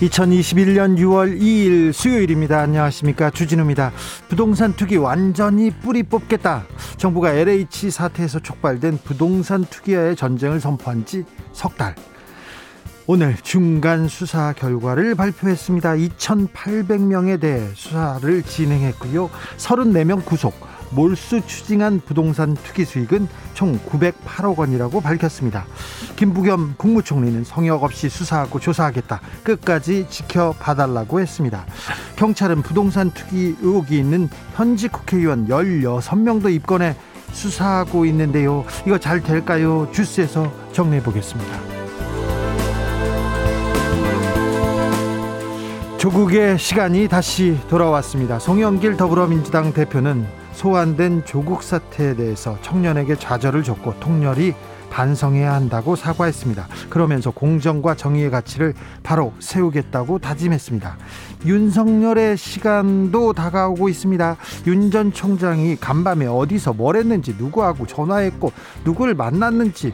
2021년 6월 2일 수요일입니다. 안녕하십니까. 주진우입니다. 부동산 투기 완전히 뿌리 뽑겠다. 정부가 LH 사태에서 촉발된 부동산 투기와의 전쟁을 선포한 지 석 달. 오늘 중간 수사 결과를 발표했습니다. 2,800명에 대해 수사를 진행했고요. 34명 구속, 몰수 추징한 부동산 투기 수익은 총 908억 원이라고 밝혔습니다. 김부겸 국무총리는 성역 없이 수사하고 조사하겠다. 끝까지 지켜봐달라고 했습니다. 경찰은 부동산 투기 의혹이 있는 현직 국회의원 16명도 입건해 수사하고 있는데요. 이거 잘 될까요? 주스에서 정리해 보겠습니다. 조국의 시간이 다시 돌아왔습니다. 송영길 더불어민주당 대표는 소환된 조국 사태에 대해서 청년에게 좌절을 줬고 통렬히 반성해야 한다고 사과했습니다. 그러면서 공정과 정의의 가치를 바로 세우겠다고 다짐했습니다. 윤석열의 시간도 다가오고 있습니다. 윤 전 총장이 간밤에 어디서 뭘 했는지 누구하고 전화했고 누구를 만났는지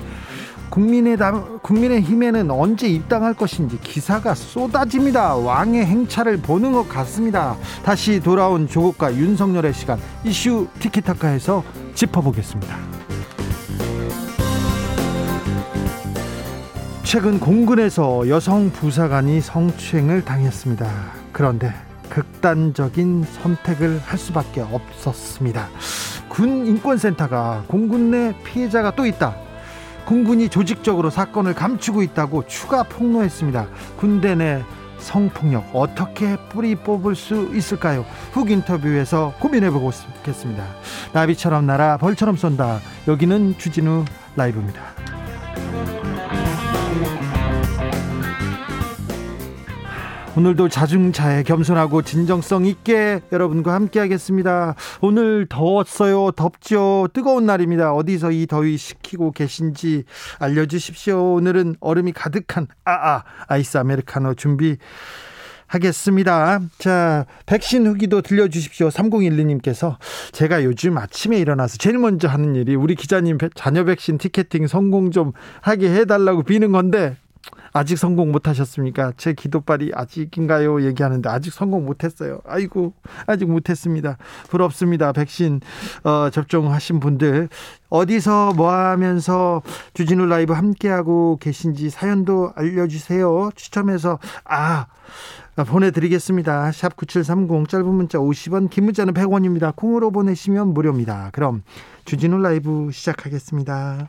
국민의당, 국민의힘에는 언제 입당할 것인지 기사가 쏟아집니다. 왕의 행차를 보는 것 같습니다. 다시 돌아온 조국과 윤석열의 시간 이슈 티키타카에서 짚어보겠습니다. 최근 공군에서 여성 부사관이 성추행을 당했습니다. 그런데 극단적인 선택을 할 수밖에 없었습니다. 군 인권센터가 공군 내 피해자가 또 있다. 공군이 조직적으로 사건을 감추고 있다고 추가 폭로했습니다. 군대 내 성폭력 어떻게 뿌리 뽑을 수 있을까요? 훅 인터뷰에서 고민해 보겠습니다. 나비처럼 날아 벌처럼 쏜다. 여기는 주진우 라이브입니다. 오늘도 자중차에 겸손하고 진정성 있게 여러분과 함께 하겠습니다. 오늘 더웠어요. 덥죠. 뜨거운 날입니다. 어디서 이 더위 식히고 계신지 알려주십시오. 오늘은 얼음이 가득한 아아 아이스 아메리카노 준비 하겠습니다. 자, 백신 후기도 들려주십시오. 3012님께서 제가 요즘 아침에 일어나서 제일 먼저 하는 일이 우리 기자님 자녀 백신 티켓팅 성공 좀 하게 해달라고 비는 건데 아직 성공 못 하셨습니까? 제 기도빨이 아직인가요? 얘기하는데 아직 성공 못 했어요. 아이고, 아직 못 했습니다. 부럽습니다. 백신 어, 접종하신 분들 어디서 뭐 하면서 주진우 라이브 함께하고 계신지 사연도 알려주세요. 추첨해서 아 보내드리겠습니다. 샵 9730 짧은 문자 50원 긴 문자는 100원입니다. 콩으로 보내시면 무료입니다. 그럼 주진우 라이브 시작하겠습니다.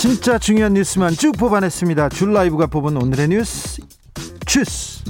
진짜 중요한 뉴스만 쭉 뽑아냈습니다. 줄 라이브가 뽑은 오늘의 뉴스 주스.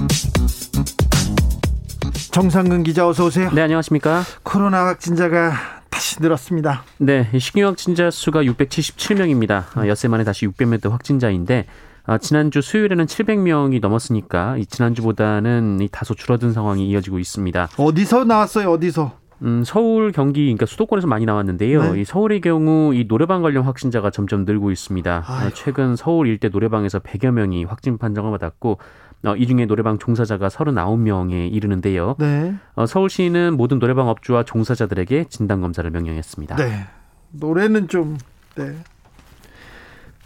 정상근 기자 어서 오세요. 네 안녕하십니까. 코로나 확진자가 다시 늘었습니다. 네 신규 확진자 수가 677명입니다. 아, 엿새 만에 다시 600명 확진자인데 아, 지난주 수요일에는 700명이 넘었으니까 지난주보다는 다소 줄어든 상황이 이어지고 있습니다. 어디서 나왔어요? 어디서? 음, 서울, 경기, 그러니까 수도권에서 많이 나왔는데요. 네. 이 서울의 경우 이 노래방 관련 확진자가 점점 늘고 있습니다. 아이고. 최근 서울 일대 노래방에서 100여 명이 확진 판정을 받았고 어, 이 중에 노래방 종사자가 39명에 이르는데요. 네. 어, 서울시는 모든 노래방 업주와 종사자들에게 진단 검사를 명령했습니다. 네. 노래는 좀 네.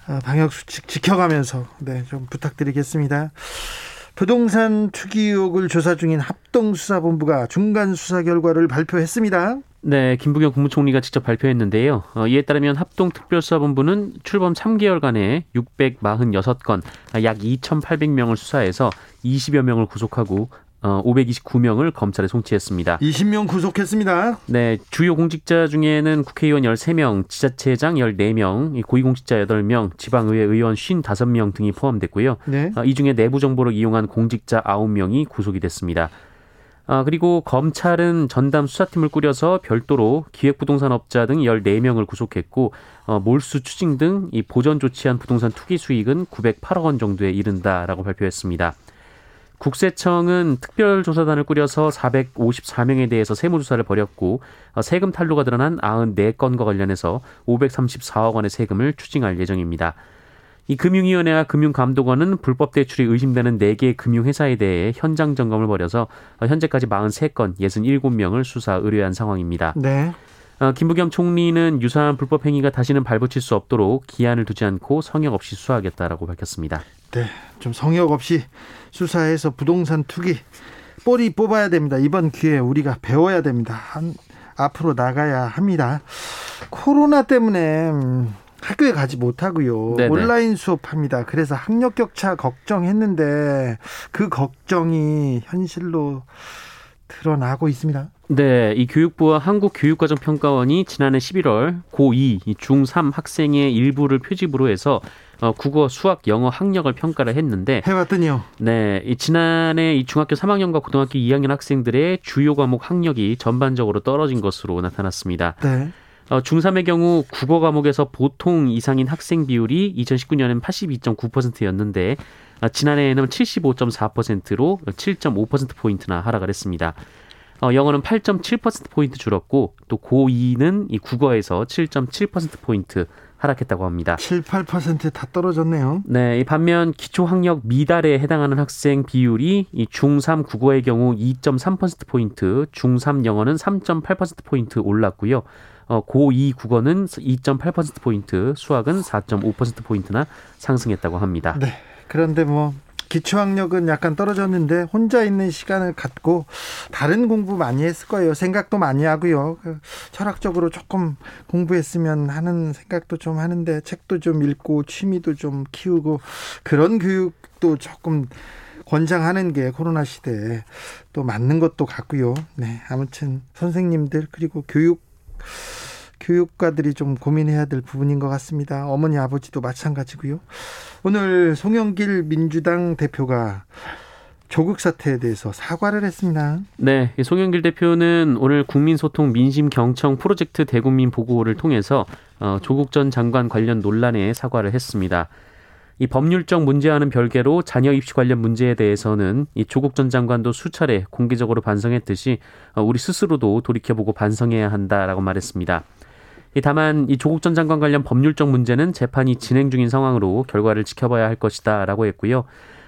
아, 방역 수칙 지켜가면서 네, 좀 부탁드리겠습니다. 부동산 투기 의혹을 조사 중인 합동수사본부가 중간 수사 결과를 발표했습니다. 네, 김부겸 국무총리가 직접 발표했는데요. 어, 이에 따르면 합동특별수사본부는 출범 3개월간에 646건, 약 2,800명을 수사해서 20여 명을 구속하고 어, 529명을 검찰에 송치했습니다. 20명 구속했습니다. 네, 주요 공직자 중에는 국회의원 13명, 지자체장 14명, 고위공직자 8명, 지방의회 의원 55명 등이 포함됐고요. 네. 어, 이 중에 내부 정보를 이용한 공직자 9명이 구속이 됐습니다. 아, 그리고 검찰은 전담 수사팀을 꾸려서 별도로 기획부동산업자 등 14명을 구속했고 어, 몰수 추징 등 이 보전 조치한 부동산 투기 수익은 908억 원 정도에 이른다라고 발표했습니다. 국세청은 특별조사단을 꾸려서 454명에 대해서 세무조사를 벌였고 어, 세금 탈루가 드러난 94건과 관련해서 534억 원의 세금을 추징할 예정입니다. 이 금융위원회와 금융감독원은 불법 대출이 의심되는 4개의 금융회사에 대해 현장 점검을 벌여서 어, 현재까지 43건, 67명을 수사 의뢰한 상황입니다. 네. 어, 김부겸 총리는 유사한 불법 행위가 다시는 발붙일 수 없도록 기한을 두지 않고 성역 없이 수사하겠다라고 밝혔습니다. 네, 좀 성역 없이 수사해서 부동산 투기 뿌리 뽑아야 됩니다. 이번 기회에 우리가 배워야 됩니다. 한, 앞으로 나가야 합니다. 코로나 때문에 음, 학교에 가지 못하고요. 네네. 온라인 수업합니다. 그래서 학력 격차 걱정했는데 그 걱정이 현실로 드러나고 있습니다. 네, 이 교육부와 한국교육과정평가원이 지난해 11월 고2, 중3 학생의 일부를 표집으로 해서 어, 국어, 수학, 영어 학력을 평가를 했는데 해봤더니요. 네, 이 지난해 이 중학교 3학년과 고등학교 2학년 학생들의 주요 과목 학력이 전반적으로 떨어진 것으로 나타났습니다. 네. 어, 중3의 경우 국어 과목에서 보통 이상인 학생 비율이 2019년엔 82.9%였는데 어, 지난해에는 75.4%로 7.5%포인트나 하락을 했습니다. 어, 영어는 8.7%포인트 줄었고 또 고2는 이 국어에서 7.7%포인트 하락했다고 합니다. 7, 8%다 떨어졌네요. 네, 이 반면 기초 학력 미달에 해당하는 학생 비율이 이 중3 국어의 경우 2.3% 포인트, 중3 영어는 3.8% 포인트 올랐고요. 어, 고2 국어는 2.8% 포인트, 수학은 4.5% 포인트나 상승했다고 합니다. 네. 그런데 뭐 기초학력은 약간 떨어졌는데 혼자 있는 시간을 갖고 다른 공부 많이 했을 거예요. 생각도 많이 하고요. 그 철학적으로 조금 공부했으면 하는 생각도 좀 하는데 책도 좀 읽고 취미도 좀 키우고 그런 교육도 조금 권장하는 게 코로나 시대에 또 맞는 것도 같고요. 네. 아무튼 선생님들 그리고 교육 교육가들이 좀 고민해야 될 부분인 것 같습니다. 어머니 아버지도 마찬가지고요. 오늘 송영길 민주당 대표가 조국 사태에 대해서 사과를 했습니다. 네, 송영길 대표는 오늘 국민소통 민심 경청 프로젝트 대국민 보고를 통해서 어, 조국 전 장관 관련 논란에 사과를 했습니다. 이 법률적 문제와는 별개로 자녀 입시 관련 문제에 대해서는 이 조국 전 장관도 수차례 공개적으로 반성했듯이 어, 우리 스스로도 돌이켜보고 반성해야 한다라고 말했습니다. 다만 이 조국 전 장관 관련 법률적 문제는 재판이 진행 중인 상황으로 결과를 지켜봐야 할 것이다라고 했고요.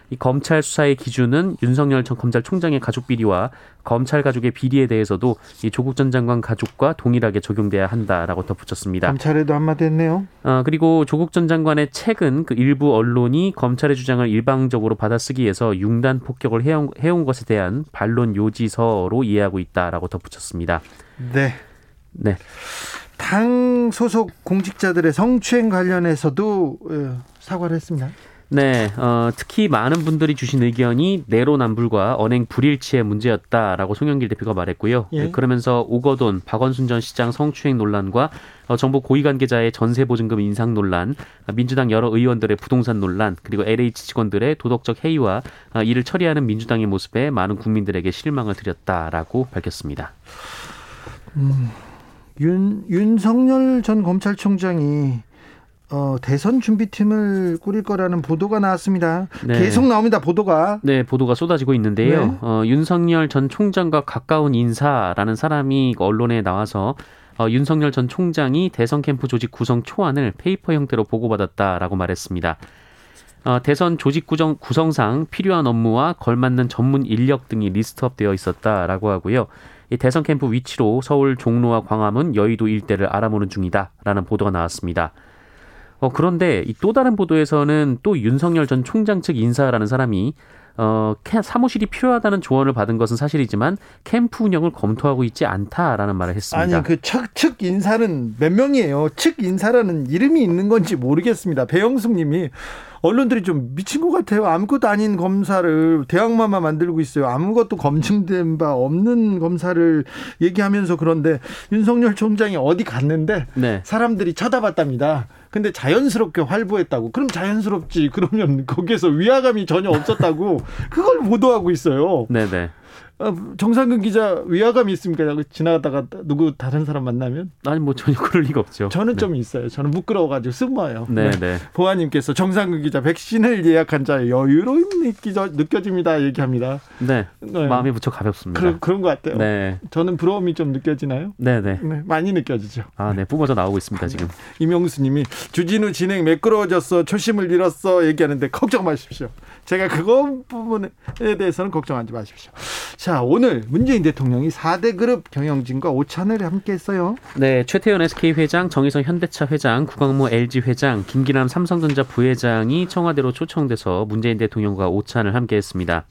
이 검찰 수사의 기준은 윤석열 전 검찰총장의 가족 비리와 검찰 가족의 비리에 대해서도 이 조국 전 장관 가족과 동일하게 적용돼야 한다라고 덧붙였습니다. 검찰에도 한마디 했네요. 어, 그리고 조국 전 장관의 책은 그 일부 언론이 검찰의 주장을 일방적으로 받아쓰기위해서 융단 폭격을 해온, 해온 것에 대한 반론 요지서로 이해하고 있다라고 덧붙였습니다. 네. 네. 당 소속 공직자들의 성추행 관련해서도 어, 사과를 했습니다. 네, 어, 특히 많은 분들이 주신 의견이 내로남불과 언행 불일치의 문제였다라고 송영길 대표가 말했고요. 예. 네, 그러면서 오거돈, 박원순 전 시장 성추행 논란과 어, 정부 고위 관계자의 전세 보증금 인상 논란, 민주당 여러 의원들의 부동산 논란, 그리고 LH 직원들의 도덕적 해이와 어, 이를 처리하는 민주당의 모습에 많은 국민들에게 실망을 드렸다라고 밝혔습니다. 음. 윤, 윤석열 전 검찰총장이 어, 대선 준비팀을 꾸릴 거라는 보도가 나왔습니다. 네. 계속 나옵니다, 보도가. 네, 보도가 쏟아지고 있는데요. 네. 어, 윤석열 전 총장과 가까운 인사라는 사람이 언론에 나와서 어, 윤석열 전 총장이 대선 캠프 조직 구성 초안을 paper 형태로 보고받았다라고 말했습니다. 어, 대선 조직 구정, 구성상 필요한 업무와 걸맞는 전문 인력 등이 list up되어 있었다라고 하고요. 이 대선 캠프 위치로 서울 종로와 광화문, 여의도 일대를 알아보는 중이다라는 보도가 나왔습니다. 어, 그런데 이 또 다른 보도에서는 또 윤석열 전 총장 측 인사라는 사람이 어, 사무실이 필요하다는 조언을 받은 것은 사실이지만 캠프 운영을 검토하고 있지 않다라는 말을 했습니다. 아니 그측 인사는 몇 명이에요? 측 인사라는 이름이 있는 건지 모르겠습니다. 배영숙님이 언론들이 좀 미친 것 같아요. 아무것도 아닌 검사를 대학마마 만들고 있어요. 아무것도 검증된 바 없는 검사를 얘기하면서 그런데 윤석열 총장이 어디 갔는데 네. 사람들이 쳐다봤답니다. 근데 자연스럽게 활보했다고. 그럼 자연스럽지. 그러면 거기에서 위화감이 전혀 없었다고 그걸 보도하고 있어요. 네네. 어, 정상근 기자 위화감이 있습니까? 지나가다가 누구 다른 사람 만나면? 아니 뭐 전혀 그럴 리가 없죠. 저는 네. 좀 있어요. 저는 부끄러워가지고 숨어요. 네, 네. 네. 보아님께서 정상근 기자 백신을 예약한 자의 여유로움이 느껴집니다. 얘기합니다. 네. 네. 마음이 무척 가볍습니다. 그런 그런 것 같아요. 네. 저는 부러움이 좀 느껴지나요? 네, 네. 네 많이 느껴지죠. 아, 네. 뿜어져 나오고 있습니다 지금. 이명수님이 주진우 진행 매끄러워졌어, 초심을 잃었어 얘기하는데 걱정 마십시오. 제가 그거 부분에 대해서는 걱정하지 마십시오. 자, 오늘 문재인 대통령이 4대 그룹 경영진과 오찬을 함께 했어요. 네, 최태현 SK 회장, 정의성 현대차 회장, 구광모 LG 회장, 김기남 삼성전자 부회장이 청와대로 초청돼서 문재인 대통령과 오찬을 함께 했습니다.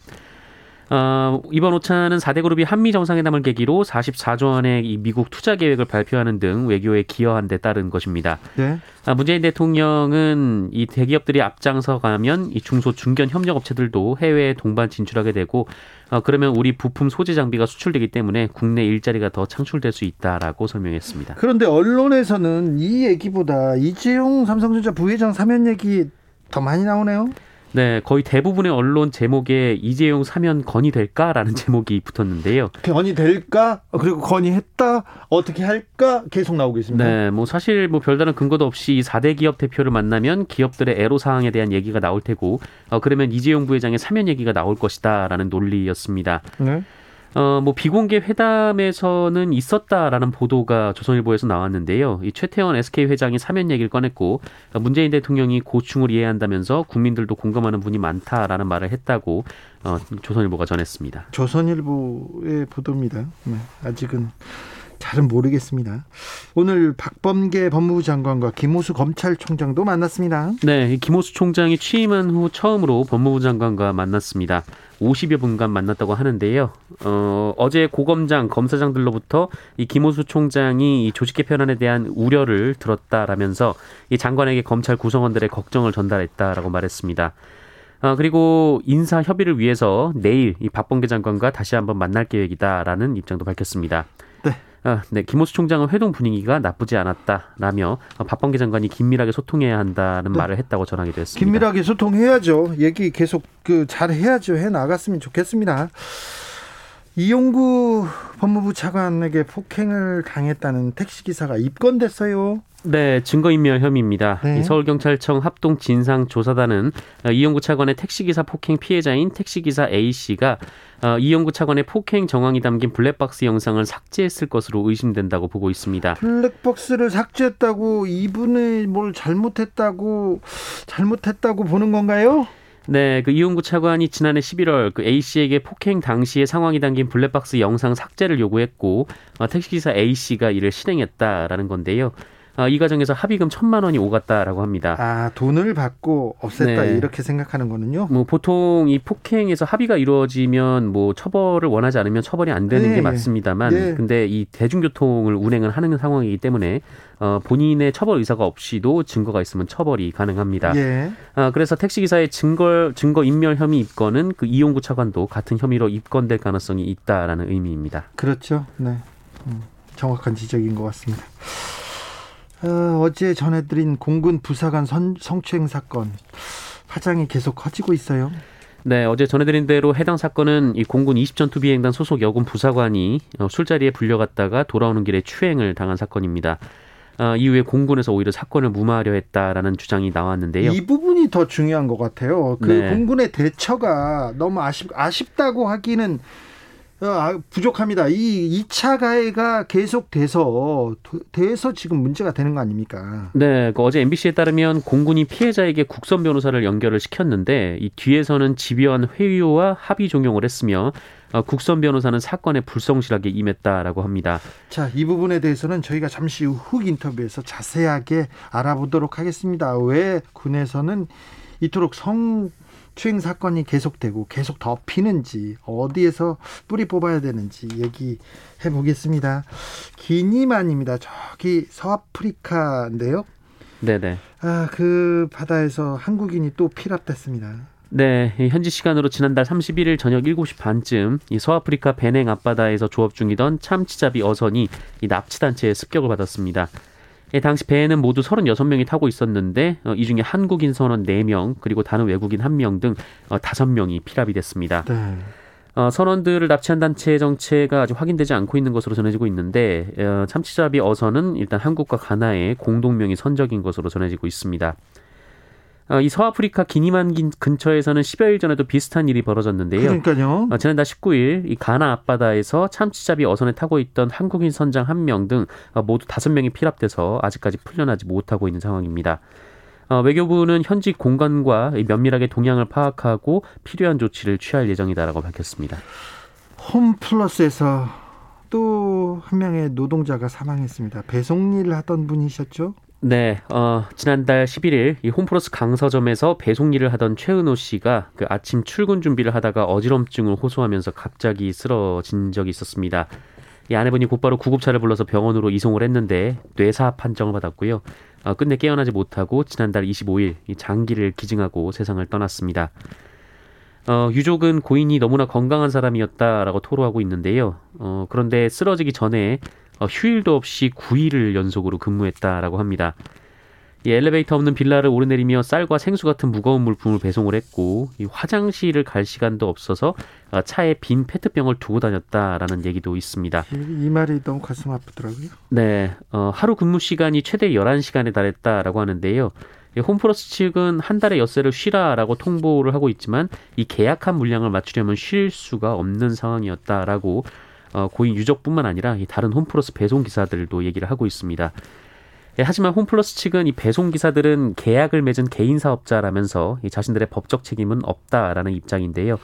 어, 이번 오차는 4대 그룹이 한미 정상회담을 계기로 44조 원의 이 미국 투자 계획을 발표하는 등 외교에 기여한 데 따른 것입니다. 네. 아, 문재인 대통령은 이 대기업들이 앞장서 가면 이 중소 중견 협력 업체들도 해외에 동반 진출하게 되고 어, 그러면 우리 부품 소재 장비가 수출되기 때문에 국내 일자리가 더 창출될 수 있다라고 설명했습니다. 그런데 언론에서는 이 얘기보다 이재용 삼성전자 부회장 사면 얘기 더 많이 나오네요. 네, 거의 대부분의 언론 제목에 이재용 사면 건의될까라는 제목이 붙었는데요. 건의될까? 그리고 건의했다? 어떻게 할까? 계속 나오고 있습니다. 네, 뭐 사실 뭐 별다른 근거도 없이 4대 기업 대표를 만나면 기업들의 애로 사항에 대한 얘기가 나올 테고, 어, 그러면 이재용 부회장의 사면 얘기가 나올 것이다라는 논리였습니다. 네. 어, 뭐 비공개 회담에서는 있었다라는 보도가 조선일보에서 나왔는데요. 이 최태원 SK 회장이 사면 얘기를 꺼냈고 문재인 대통령이 고충을 이해한다면서 국민들도 공감하는 분이 많다라는 말을 했다고 어, 조선일보가 전했습니다. 조선일보의 보도입니다. 네, 아직은 잘은 모르겠습니다. 오늘 박범계 법무부 장관과 김호수 검찰총장도 만났습니다. 네, 김호수 총장이 취임한 후 처음으로 법무부 장관과 만났습니다. 50여 분간 만났다고 하는데요. 어, 어제 고검장, 검사장들로부터 이 김호수 총장이 이 조직 개편안에 대한 우려를 들었다라면서 이 장관에게 검찰 구성원들의 걱정을 전달했다라고 말했습니다. 어, 그리고 인사 협의를 위해서 내일 이 박범계 장관과 다시 한번 만날 계획이다라는 입장도 밝혔습니다. 네. 아, 네, 김호수 총장은 회동 분위기가 나쁘지 않았다라며 박범계 장관이 긴밀하게 소통해야 한다는 네. 말을 했다고 전하기도 했습니다. 긴밀하게 소통해야죠. 얘기 계속 그 잘 해야죠. 해 나갔으면 좋겠습니다. 이용구 법무부 차관에게 폭행을 당했다는 택시 기사가 입건됐어요. 네, 증거인멸 혐의입니다. 네. 서울경찰청 합동진상조사단은 어, 이용구 차관의 택시기사 폭행 피해자인 택시기사 A씨가 어, 이용구 차관의 폭행 정황이 담긴 블랙박스 영상을 삭제했을 것으로 의심된다고 보고 있습니다. 블랙박스를 삭제했다고 이분이 뭘 잘못했다고 잘못했다고 보는 건가요? 네, 그 이용구 차관이 지난해 11월 그 A 씨에게 폭행 당시의 상황이 담긴 블랙박스 영상 삭제를 요구했고 어, 택시기사 A 씨가 이를 실행했다라는 건데요. 어, 이 과정에서 합의금 천만 원이 오갔다라고 합니다. 아 돈을 받고 없앴다 네. 이렇게 생각하는 거는요? 뭐 보통 이 폭행에서 합의가 이루어지면 뭐 처벌을 원하지 않으면 처벌이 안 되는 네. 게 맞습니다만, 네. 근데 이 대중교통을 운행을 하는 상황이기 때문에 어, 본인의 처벌 의사가 없이도 증거가 있으면 처벌이 가능합니다. 예. 어, 그래서 택시 기사의 증거 증거 인멸 혐의 입건은 그 이용구 차관도 같은 혐의로 입건될 가능성이 있다라는 의미입니다. 그렇죠. 네, 음, 정확한 지적인 것 같습니다. 어, 제 전해드린 공군 부사관 선, 성추행 사건 파장이 계속 커지고 있어요. 네, 어제 전해드린 대로 해당 사건은 이 공군 20전투 비행단 소속 여군 부사관이 어, 술자리에 불려갔다가 돌아오는 길에 추행을 당한 사건입니다. 어, 이후에 공군에서 오히려 사건을 무마하려 했다라는 주장이 나왔는데요. 이 부분이 더 중요한 것 같아요. 그 네. 공군의 대처가 너무 아쉽, 아쉽다고 하기는 부족합니다. 이 2차 가해가 계속돼서 돼서 지금 문제가 되는 거 아닙니까? 네, 그 어제 MBC에 따르면 공군이 피해자에게 국선 변호사를 연결을 시켰는데 이 뒤에서는 집요한 회유와 합의 종용을 했으며 어, 국선 변호사는 사건에 불성실하게 임했다라고 합니다. 자, 이 부분에 대해서는 저희가 잠시 후 인터뷰에서 자세하게 알아보도록 하겠습니다. 왜 군에서는 이토록 성 추행 사건이 계속되고 계속 덮이는지 어디에서 뿌리 뽑아야 되는지 얘기해 보겠습니다. 기니만입니다. 저기 서아프리카인데요. 네네. 아, 그 바다에서 한국인이 또 피랍됐습니다. 네, 현지 시간으로 지난달 31일 저녁 7시 반쯤 이 서아프리카 베냉 앞바다에서 조업 중이던 참치잡이 어선이 이 납치단체의 습격을 받았습니다. 당시 배에는 모두 36명이 타고 있었는데 어, 이 중에 한국인 선원 4명 그리고 다른 외국인 1명 등 5명이 어, 피랍이 됐습니다. 네. 어, 선원들을 납치한 단체의 정체가 아직 확인되지 않고 있는 것으로 전해지고 있는데 어, 참치잡이 어선은 일단 한국과 가나의 공동명의 선적인 것으로 전해지고 있습니다. 어, 이 서아프리카 기니만 근처에서는 10여일 전에도 비슷한 일이 벌어졌는데요. 그러니까요. 어, 지난달 19일 이 가나 앞바다에서 참치잡이 어선에 타고 있던 한국인 선장 한 명등 어, 모두 다섯 명이 피랍돼서 아직까지 풀려나지 못하고 있는 상황입니다. 어, 외교부는 현지 공간과 면밀하게 동향을 파악하고 필요한 조치를 취할 예정이다라고 밝혔습니다. 홈플러스에서 또 한 명의 노동자가 사망했습니다. 배송 일을 하던 분이셨죠? 네, 어, 지난달 11일 이 홈플러스 강서점에서 배송 일을 하던 최은호 씨가 그 아침 출근 준비를 하다가 어지럼증을 호소하면서 갑자기 쓰러진 적이 있었습니다. 이 아내분이 곧바로 구급차를 불러서 병원으로 이송을 했는데 뇌사합 판정을 받았고요. 어, 끝내 깨어나지 못하고 지난달 25일 이 장기를 기증하고 세상을 떠났습니다. 어, 유족은 고인이 너무나 건강한 사람이었다라고 토로하고 있는데요. 어, 그런데 쓰러지기 전에 어, 휴일도 없이 9일을 연속으로 근무했다라고 합니다. 이 엘리베이터 없는 빌라를 오르내리며 쌀과 생수 같은 무거운 물품을 배송을 했고 이 화장실을 갈 시간도 없어서 어, 차에 빈 페트병을 두고 다녔다라는 얘기도 있습니다. 이, 이 말이 너무 가슴 아프더라고요. 네, 어, 하루 근무 시간이 최대 11시간에 달했다라고 하는데요. 홈플러스 측은 한 달에 엿새를 쉬라라고 통보를 하고 있지만 이 계약한 물량을 맞추려면 쉴 수가 없는 상황이었다라고 어, 고인 유족뿐만 아니라 다른 홈플러스 배송 기사들도 얘기를 하고 있습니다. 예, 하지만 홈플러스 측은 이 배송 기사들은 계약을 맺은 개인 사업자라면서 이 자신들의 법적 책임은 없다라는 입장인데요.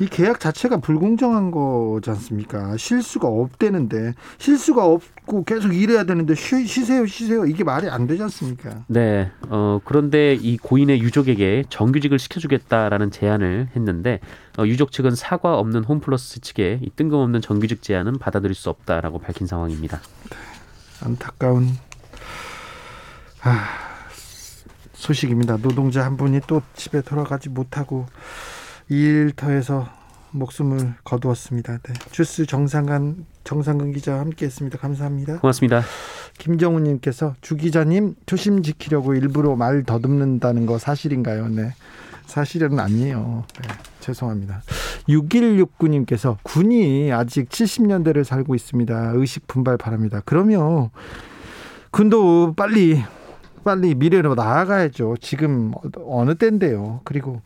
이 계약 자체가 불공정한 거지 않습니까? 실수가 없대는데 실수가 없고 계속 일해야 되는데 쉬, 쉬세요 쉬세요 이게 말이 안 되지 않습니까? 네. 어 그런데 이 고인의 유족에게 정규직을 시켜주겠다라는 제안을 했는데 어, 유족 측은 사과 없는 홈플러스 측의 이 뜬금없는 정규직 제안은 받아들일 수 없다라고 밝힌 상황입니다. 네, 안타까운 아, 소식입니다. 노동자 한 분이 또 집에 돌아가지 못하고 일터에서 목숨을 거두었습니다. 네. 주스 정상근 정상근 기자와 함께했습니다. 감사합니다. 고맙습니다. 김정우님께서 주 기자님 초심 지키려고 일부러 말 더듬는다는 거 사실인가요? 네, 사실은 아니에요. 네, 죄송합니다. 6169님께서 군이 아직 70년대를 살고 있습니다. 의식 분발 바랍니다. 그러면 군도 빨리 빨리 미래로 나아가야죠. 지금 어느 때인데요. 그리고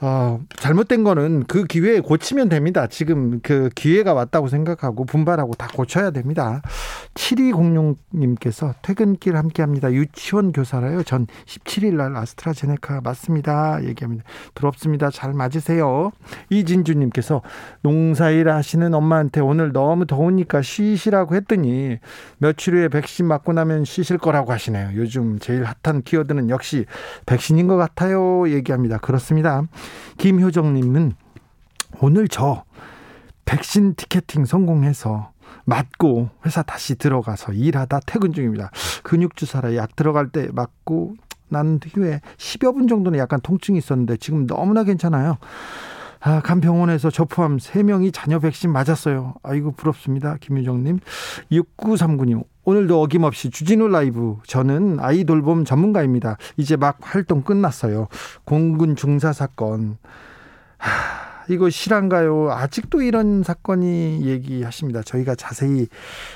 어, 잘못된 거는 그 기회에 고치면 됩니다. 지금 그 기회가 왔다고 생각하고 분발하고 다 고쳐야 됩니다. 7206님께서 퇴근길 함께 합니다. 유치원 교사라요. 전 17일 날 아스트라제네카 맞습니다. 얘기합니다. 부럽습니다. 잘 맞으세요. 이진주님께서 농사일 하시는 엄마한테 오늘 너무 더우니까 쉬시라고 했더니 며칠 후에 백신 맞고 나면 쉬실 거라고 하시네요. 요즘 제일 핫한 키워드는 역시 백신인 것 같아요. 얘기합니다. 그렇습니다. 김효정님은 오늘 저 백신 티켓팅 성공해서 맞고 회사 다시 들어가서 일하다 퇴근 중입니다. 근육 주사라 약 들어갈 때 맞고 난 후에 10여 분 정도는 약간 통증이 있었는데 지금 너무나 괜찮아요. 아, 간 병원에서 저 포함 3명이 자녀 백신 맞았어요. 아이고, 부럽습니다. 김유정님. 6939님. 오늘도 어김없이 주진우 라이브. 저는 아이 돌봄 전문가입니다. 이제 막 활동 끝났어요. 공군 중사 사건. 하, 이거 실한가요? 아직도 이런 사건이 얘기하십니다. 저희가 자세히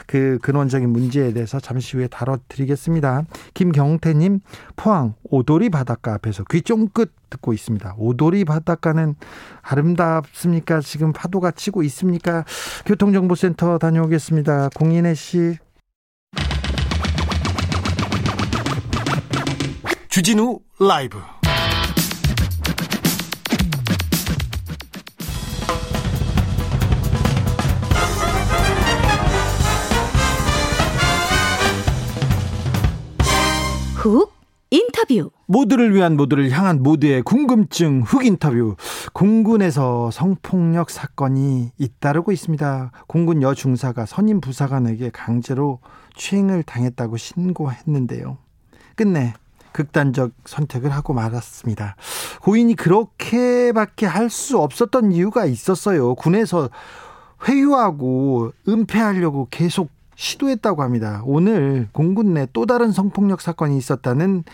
그 근원적인 문제에 대해서 잠시 후에 다뤄드리겠습니다. 김경태님, 포항 오도리 바닷가 앞에서 귀 쫑긋 듣고 있습니다. 오도리 바닷가는 아름답습니까? 지금 파도가 치고 있습니까? 교통정보센터 다녀오겠습니다. 공인혜 씨. 주진우 라이브. 훅 인터뷰. 모두를 위한 모두를 향한 모두의 궁금증 흑 인터뷰. 공군에서 성폭력 사건이 잇따르고 있습니다. 공군 여중사가 선임 부사관에게 강제로 추행을 당했다고 신고했는데요. 끝내 극단적 선택을 하고 말았습니다. 고인이 그렇게밖에 할 수 없었던 이유가 있었어요. 군에서 회유하고 은폐하려고 계속 시도했다고 합니다. 오늘 공군 내 또 다른 성폭력 사건이 있었다는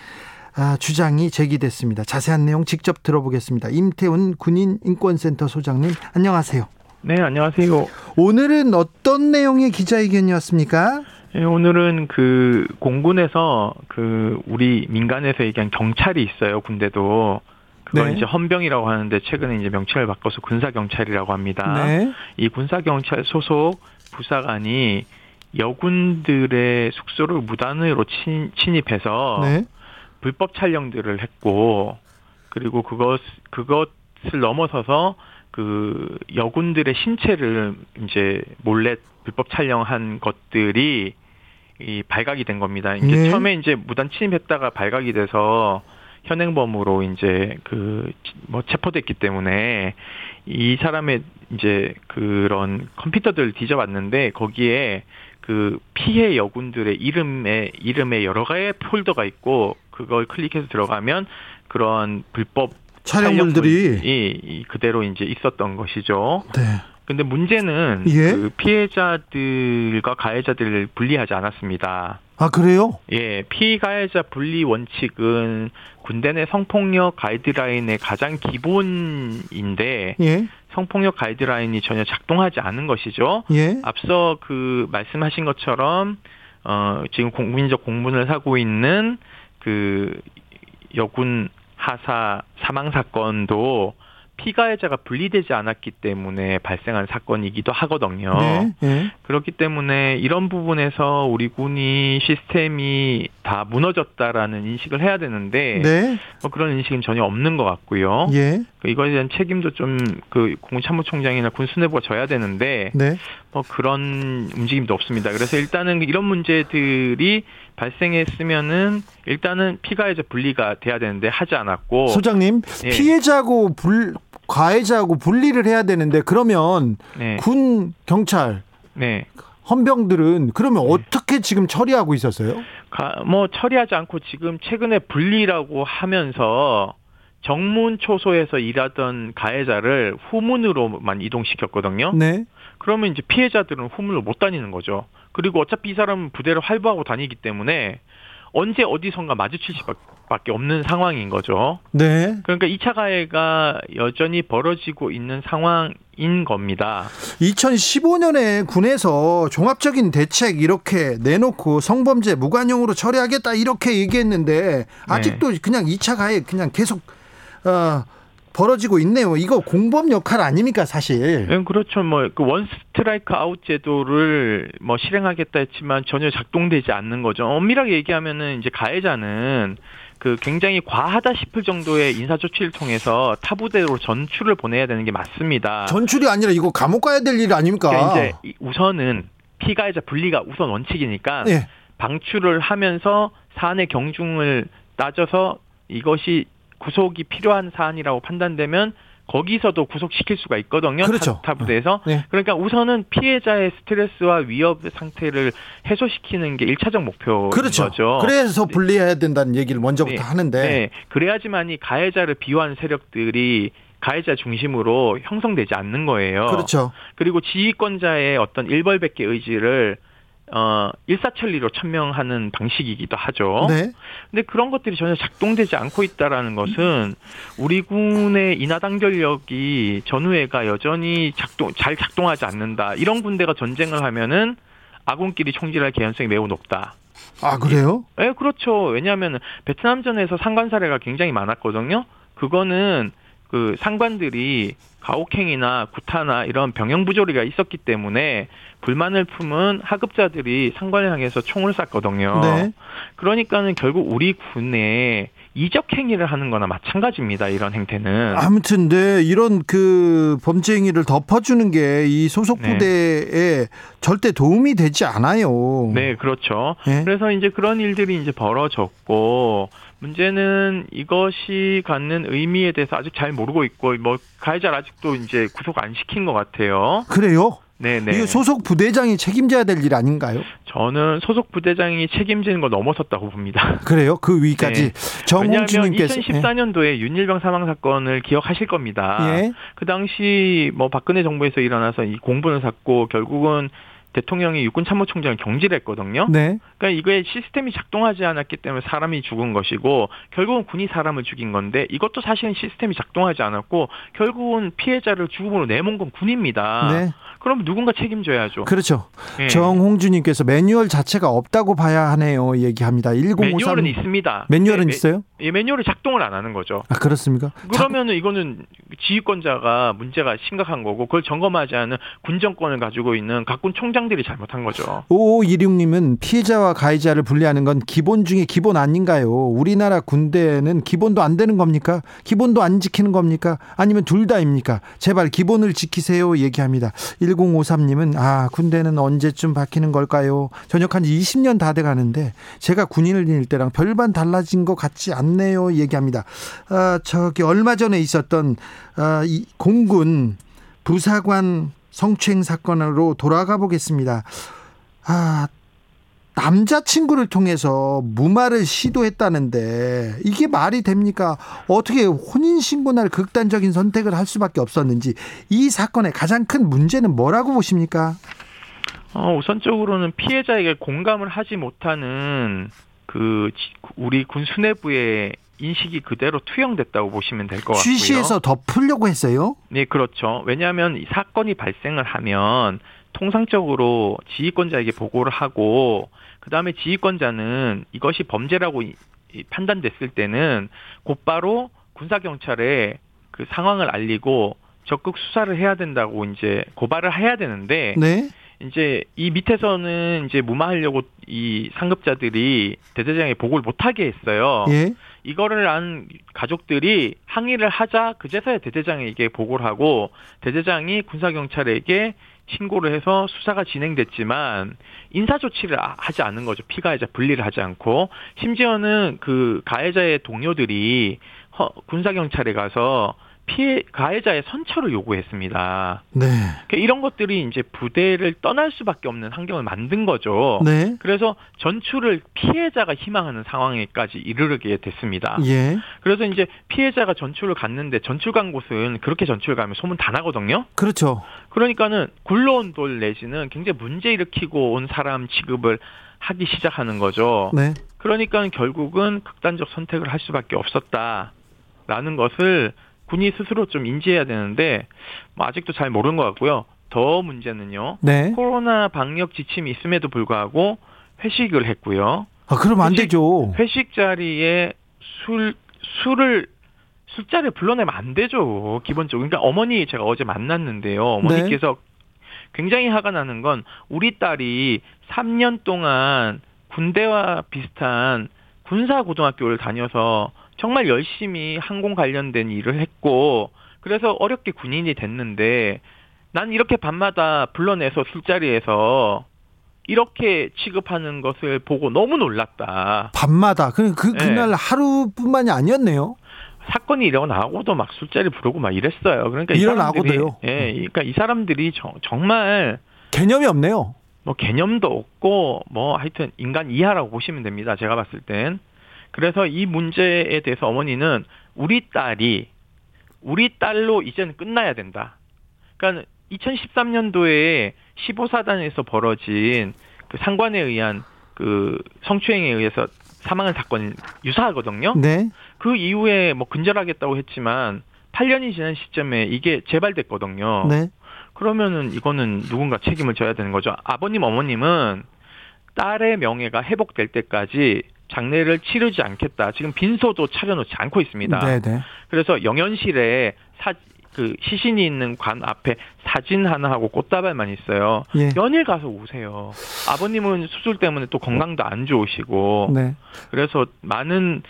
아, 주장이 제기됐습니다. 자세한 내용 직접 들어보겠습니다. 임태훈 군인 인권센터 소장님 안녕하세요. 네, 안녕하세요. 오늘은 어떤 내용의 기자회견이었습니까? 네, 오늘은 그 공군에서 그 우리 민간에서 얘기한 경찰이 있어요. 군대도 그걸 네. 이제 헌병이라고 하는데 최근에 이제 명칭을 바꿔서 군사 경찰이라고 합니다. 네. 이 군사 경찰 소속 부사관이 여군들의 숙소를 무단으로 침, 침입해서 네. 불법 촬영들을 했고 그리고 그것 그것을 넘어서서 그 여군들의 신체를 이제 몰래 불법 촬영한 것들이 이 발각이 된 겁니다. 이게 네. 처음에 이제 무단 침입했다가 발각이 돼서 현행범으로 이제 그 뭐 체포됐기 때문에 이 사람의 이제 그런 컴퓨터들을 뒤져봤는데 거기에 그 피해 여군들의 이름에 이름에 여러 가지 폴더가 있고 그걸 클릭해서 들어가면 그런 불법 촬영물들이 그대로 이제 있었던 것이죠. 네. 근데 문제는 예? 그 피해자들과 가해자들을 분리하지 않았습니다. 아 그래요? 예, 피가해자 분리 원칙은 군대 내 성폭력 가이드라인의 가장 기본인데 예? 성폭력 가이드라인이 전혀 작동하지 않은 것이죠. 예? 앞서 그 말씀하신 것처럼 어 지금 국민적 공분을 사고 있는 그 여군 하사 사망 사건도 피가해자가 분리되지 않았기 때문에 발생한 사건이기도 하거든요. 네, 네. 그렇기 때문에 이런 부분에서 우리 군이 시스템이 다 무너졌다라는 인식을 해야 되는데 네. 뭐 그런 인식은 전혀 없는 것 같고요. 예. 그 이거에 대한 책임도 좀 그 공군참모총장이나 군수뇌부가 져야 되는데 네. 뭐 그런 움직임도 없습니다. 그래서 일단은 이런 문제들이 발생했으면은 일단은 피가해자 분리가 돼야 되는데 하지 않았고 소장님 예. 피해자고 불 가해자하고 분리를 해야 되는데 그러면 네. 군 경찰 네. 헌병들은 그러면 네. 어떻게 지금 처리하고 있었어요? 가, 뭐 처리하지 않고 지금 최근에 분리라고 하면서 정문 초소에서 일하던 가해자를 후문으로만 이동시켰거든요. 네. 그러면 이제 피해자들은 후문으로 못 다니는 거죠. 그리고 어차피 이 사람은 부대를 활보하고 다니기 때문에 언제 어디선가 마주칠 수밖에 없는 상황인 거죠. 네. 그러니까 2차 가해가 여전히 벌어지고 있는 상황인 겁니다. 2015년에 군에서 종합적인 대책 이렇게 내놓고 성범죄 무관용으로 처리하겠다 이렇게 얘기했는데 아직도 네. 그냥 2차 가해 그냥 계속 어, 벌어지고 있네요. 이거 공범 역할 아닙니까, 사실? 네, 그렇죠. 뭐, 그 one strike out 제도를 뭐 실행하겠다 했지만 전혀 작동되지 않는 거죠. 엄밀하게 얘기하면은 이제 가해자는 그 굉장히 과하다 싶을 정도의 인사 조치를 통해서 타부대로 전출을 보내야 되는 게 맞습니다. 전출이 아니라 이거 감옥 가야 될 일 아닙니까? 그러니까 이제 우선은 피가해자 분리가 우선 원칙이니까 네. 방출을 하면서 사안의 경중을 따져서 이것이 구속이 필요한 사안이라고 판단되면 거기서도 구속시킬 수가 있거든요. 그렇죠. 타부대에서. 네. 그러니까 우선은 피해자의 스트레스와 위협 상태를 해소시키는 게 1차적 목표인 그렇죠. 거죠. 그래서 분리해야 된다는 얘기를 먼저부터 네. 하는데. 네. 그래야지만이 가해자를 비호하는 세력들이 가해자 중심으로 형성되지 않는 거예요. 그렇죠. 그리고 지휘권자의 어떤 일벌백계 의지를 어, 일사천리로 천명하는 방식이기도 하죠. 네. 근데 그런 것들이 전혀 작동되지 않고 있다라는 것은 우리 군의 인하당 전력이 전후회가 여전히 작동 잘 작동하지 않는다. 이런 군대가 전쟁을 하면은 아군끼리 총질할 개연성이 매우 높다. 아 그래요? 네, 그렇죠. 왜냐하면 베트남전에서 상관 사례가 굉장히 많았거든요. 그거는 그 상관들이 가혹행위나 구타나 이런 병영 부조리가 있었기 때문에 불만을 품은 하급자들이 상관을 향해서 총을 쐈거든요. 네. 그러니까는 결국 우리 군에 이적 행위를 하는 거나 마찬가지입니다. 이런 행태는. 아무튼 네, 이런 그 범죄 행위를 덮어 주는 게 이 소속 네. 부대에 네. 절대 도움이 되지 않아요. 네, 그렇죠. 네? 그래서 이제 그런 일들이 이제 벌어졌고 문제는 이것이 갖는 의미에 대해서 아직 잘 모르고 있고 뭐 가해자를 아직도 이제 구속 안 시킨 것 같아요. 그래요? 네네. 이게 소속 부대장이 책임져야 될 일 아닌가요? 저는 소속 부대장이 책임지는 거 넘어섰다고 봅니다. 그래요? 그 위까지 네. 정홍준님께서 2014년도에 예. 윤일병 사망 사건을 기억하실 겁니다. 예. 그 당시 뭐 박근혜 정부에서 일어나서 이 공분을 샀고 결국은 대통령이 육군 참모총장을 경질했거든요. 네. 그러니까 이거에 시스템이 작동하지 않았기 때문에 사람이 죽은 것이고 결국은 군이 사람을 죽인 건데 이것도 사실은 시스템이 작동하지 않았고 결국은 피해자를 죽음으로 내몬 건 군입니다. 네. 그럼 누군가 책임져야죠. 그렇죠. 네. 정홍주님께서 매뉴얼 자체가 없다고 봐야 하네요. 얘기합니다. 1053 매뉴얼은 있습니다. 매뉴얼은 네, 있어요? 예, 매뉴얼이 작동을 안 하는 거죠. 아 그렇습니까? 그러면은 이거는 지휘권자가 문제가 심각한 거고 그걸 점검하지 않은 군 정권을 가지고 있는 각군 총장 들이 잘못한 거죠. 5516님은 피해자와 가해자를 분리하는 건 기본 중에 기본 아닌가요? 우리나라 군대는 기본도 안 되는 겁니까? 기본도 안 지키는 겁니까? 아니면 둘 다입니까? 제발 기본을 지키세요 얘기합니다. 1053님은 아 군대는 언제쯤 바뀌는 걸까요? 전역한 지 20년 다 돼가는데 제가 군인을 다닐 때랑 별반 달라진 것 같지 않네요 얘기합니다. 아, 저기 얼마 전에 있었던 아, 이 공군 부사관 성추행 사건으로 돌아가 보겠습니다. 아 남자친구를 통해서 무마를 시도했다는데 이게 말이 됩니까? 어떻게 혼인신고날 극단적인 선택을 할 수밖에 없었는지 이 사건의 가장 큰 문제는 뭐라고 보십니까? 어, 우선적으로는 피해자에게 공감을 하지 못하는 그 우리 군 수뇌부의 인식이 그대로 투영됐다고 보시면 될 것 같고요. 취시해서 더 풀려고 했어요? 네, 그렇죠. 왜냐하면 이 사건이 발생을 하면 통상적으로 지휘권자에게 보고를 하고 그 다음에 지휘권자는 이것이 범죄라고 판단됐을 때는 곧바로 군사 경찰에 그 상황을 알리고 적극 수사를 해야 된다고 이제 고발을 해야 되는데 네? 이제 이 밑에서는 이제 무마하려고 이 상급자들이 대대장에 보고를 못하게 했어요. 예? 이거를 안 가족들이 항의를 하자 그제서야 대대장에게 보고를 하고 대대장이 군사경찰에게 신고를 해서 수사가 진행됐지만 인사 조치를 아, 하지 않는 거죠. 피가해자 분리를 하지 않고 심지어는 그 가해자의 동료들이 군사 경찰에 가서 피해 가해자의 선처를 요구했습니다. 네. 그러니까 이런 것들이 이제 부대를 떠날 수밖에 없는 환경을 만든 거죠. 네. 그래서 전출을 피해자가 희망하는 상황에까지 이르게 됐습니다. 예. 그래서 이제 피해자가 전출을 갔는데 전출 간 곳은 그렇게 전출 가면 소문 다 나거든요. 그렇죠. 그러니까는 굴러온 돌 내지는 굉장히 문제 일으키고 온 사람 취급을 하기 시작하는 거죠. 네. 그러니까 결국은 극단적 선택을 할 수밖에 없었다라는 것을 군이 스스로 좀 인지해야 되는데 뭐 아직도 잘 모르는 것 같고요. 더 문제는요. 네. 코로나 방역 지침이 있음에도 불구하고 회식을 했고요. 아, 그럼 안 회식, 되죠. 회식 자리에 술 술을 술자리에 불러내면 안 되죠. 기본적으로. 그러니까 어머니 제가 어제 만났는데요. 어머니께서 네. 굉장히 화가 나는 건 우리 딸이 3년 동안 군대와 비슷한 군사 고등학교를 다녀서 정말 열심히 항공 관련된 일을 했고 그래서 어렵게 군인이 됐는데 난 이렇게 밤마다 불러내서 술자리에서 이렇게 취급하는 것을 보고 너무 놀랐다. 밤마다 그, 그 그날 네. 하루뿐만이 아니었네요. 사건이 일어나고도 막 술자리 부르고 막 이랬어요. 그러니까 일어나고도요. 예, 그러니까 이 사람들이 정, 정말 개념이 없네요. 뭐 개념도 없고 뭐 하여튼 인간 이하라고 보시면 됩니다. 제가 봤을 땐. 그래서 이 문제에 대해서 어머니는 우리 딸이 우리 딸로 이제는 끝나야 된다. 그러니까 2013년도에 15사단에서 벌어진 그 상관에 의한 그 성추행에 의해서 사망한 사건이 유사하거든요. 네. 그 이후에 뭐 근절하겠다고 했지만 8년이 지난 시점에 이게 재발됐거든요. 네. 그러면은 이거는 누군가 책임을 져야 되는 거죠. 아버님, 어머님은 딸의 명예가 회복될 때까지 장례를 치르지 않겠다. 지금 빈소도 차려놓지 않고 있습니다. 네네. 그래서 영현실에 사, 그 시신이 있는 관 앞에 사진 하나 하고 꽃다발만 있어요. 예. 연일 가서 오세요. 아버님은 수술 때문에 또 건강도 안 좋으시고. 네. 그래서 많은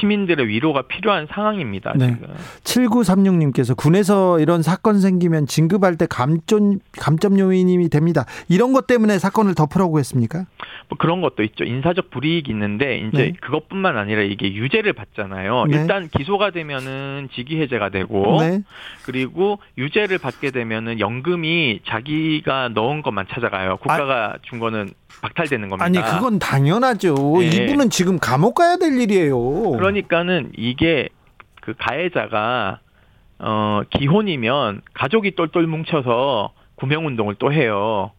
시민들의 위로가 필요한 상황입니다. 네. 지금. 7936님께서 군에서 이런 사건 생기면 진급할 때 감점 감점 요인이 됩니다. 이런 것 때문에 사건을 덮으라고 했습니까? 뭐 그런 것도 있죠. 인사적 불이익이 있는데 이제 네. 그것뿐만 아니라 이게 유죄를 받잖아요. 네. 일단 기소가 되면은 직위 해제가 되고 네. 그리고 유죄를 받게 되면은 연금이 자기가 넣은 것만 찾아가요. 국가가 아, 준 거는 박탈되는 겁니다. 아니 그건 당연하죠. 네. 이분은 지금 감옥 가야 될 일이에요. 그러니까는 이게 그 가해자가 어 기혼이면 가족이 똘똘 뭉쳐서 구명 운동을 또 해요.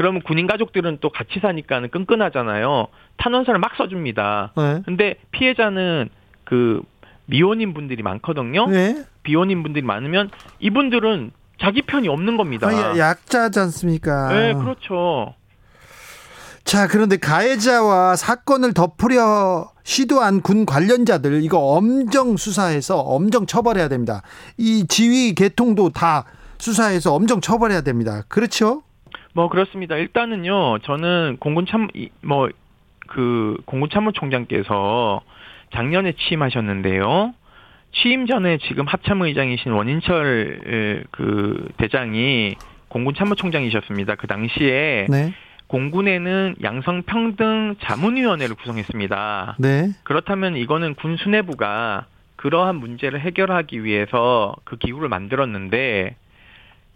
그러면 군인 가족들은 또 같이 사니까 는 끈끈하잖아요. 탄원서를 막 써줍니다. 네. 근데 피해자는 그 미혼인 분들이 많거든요. 네. 비혼인 분들이 많으면 이분들은 자기 편이 없는 겁니다. 아, 약자지 않습니까? 네, 그렇죠. 자, 그런데 가해자와 사건을 덮으려 시도한 군 관련자들 이거 엄정 수사해서 엄정 처벌해야 됩니다. 이 지휘 계통도 다 수사해서 엄정 처벌해야 됩니다. 그렇죠? 뭐 그렇습니다. 일단은요, 저는 공군 참 뭐 그 공군 참모총장께서 작년에 취임하셨는데요. 취임 전에 지금 합참의장이신 원인철 그 대장이 공군 참모총장이셨습니다. 그 당시에 네. 공군에는 양성평등 자문위원회를 구성했습니다. 네. 그렇다면 이거는 군 수뇌부가 그러한 문제를 해결하기 위해서 그 기구를 만들었는데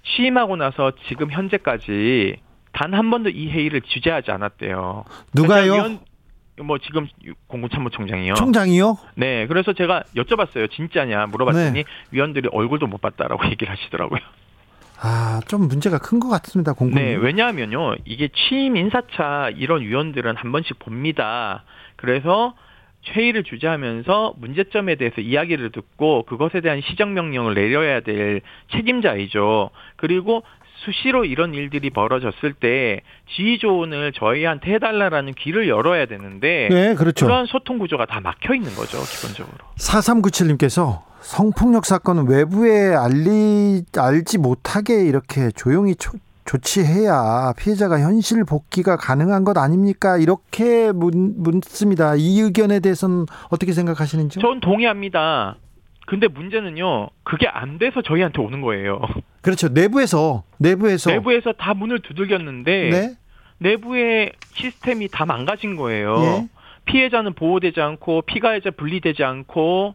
취임하고 나서 지금 현재까지 단 한 번도 이 회의를 주재하지 않았대요. 누가요? 위원, 뭐 지금 공군참모총장이요. 총장이요? 네, 그래서 제가 여쭤봤어요. 진짜냐 물어봤더니 네. 위원들이 얼굴도 못 봤다라고 얘기를 하시더라고요. 아, 좀 문제가 큰 것 같습니다, 공군. 네, 왜냐하면요, 이게 취임 인사차 이런 위원들은 한 번씩 봅니다. 그래서 회의를 주재하면서 문제점에 대해서 이야기를 듣고 그것에 대한 시정명령을 내려야 될 책임자이죠. 그리고 수시로 이런 일들이 벌어졌을 때 지휘 조언을 저희한테 해달라라는 귀를 열어야 되는데 네, 그렇죠. 그런 소통 구조가 다 막혀 있는 거죠 기본적으로. 4397님께서 성폭력 사건은 외부에 알리 알지 못하게 이렇게 조용히 초, 조치해야 피해자가 현실 복귀가 가능한 것 아닙니까? 이렇게 묻, 묻습니다. 이 의견에 대해서는 어떻게 생각하시는지요? 전 동의합니다. 근데 문제는요, 그게 안 돼서 저희한테 오는 거예요. 그렇죠. 내부에서, 내부에서. 내부에서 다 문을 두들겼는데, 네? 내부의 시스템이 다 망가진 거예요. 예? 피해자는 보호되지 않고, 피가해자 분리되지 않고,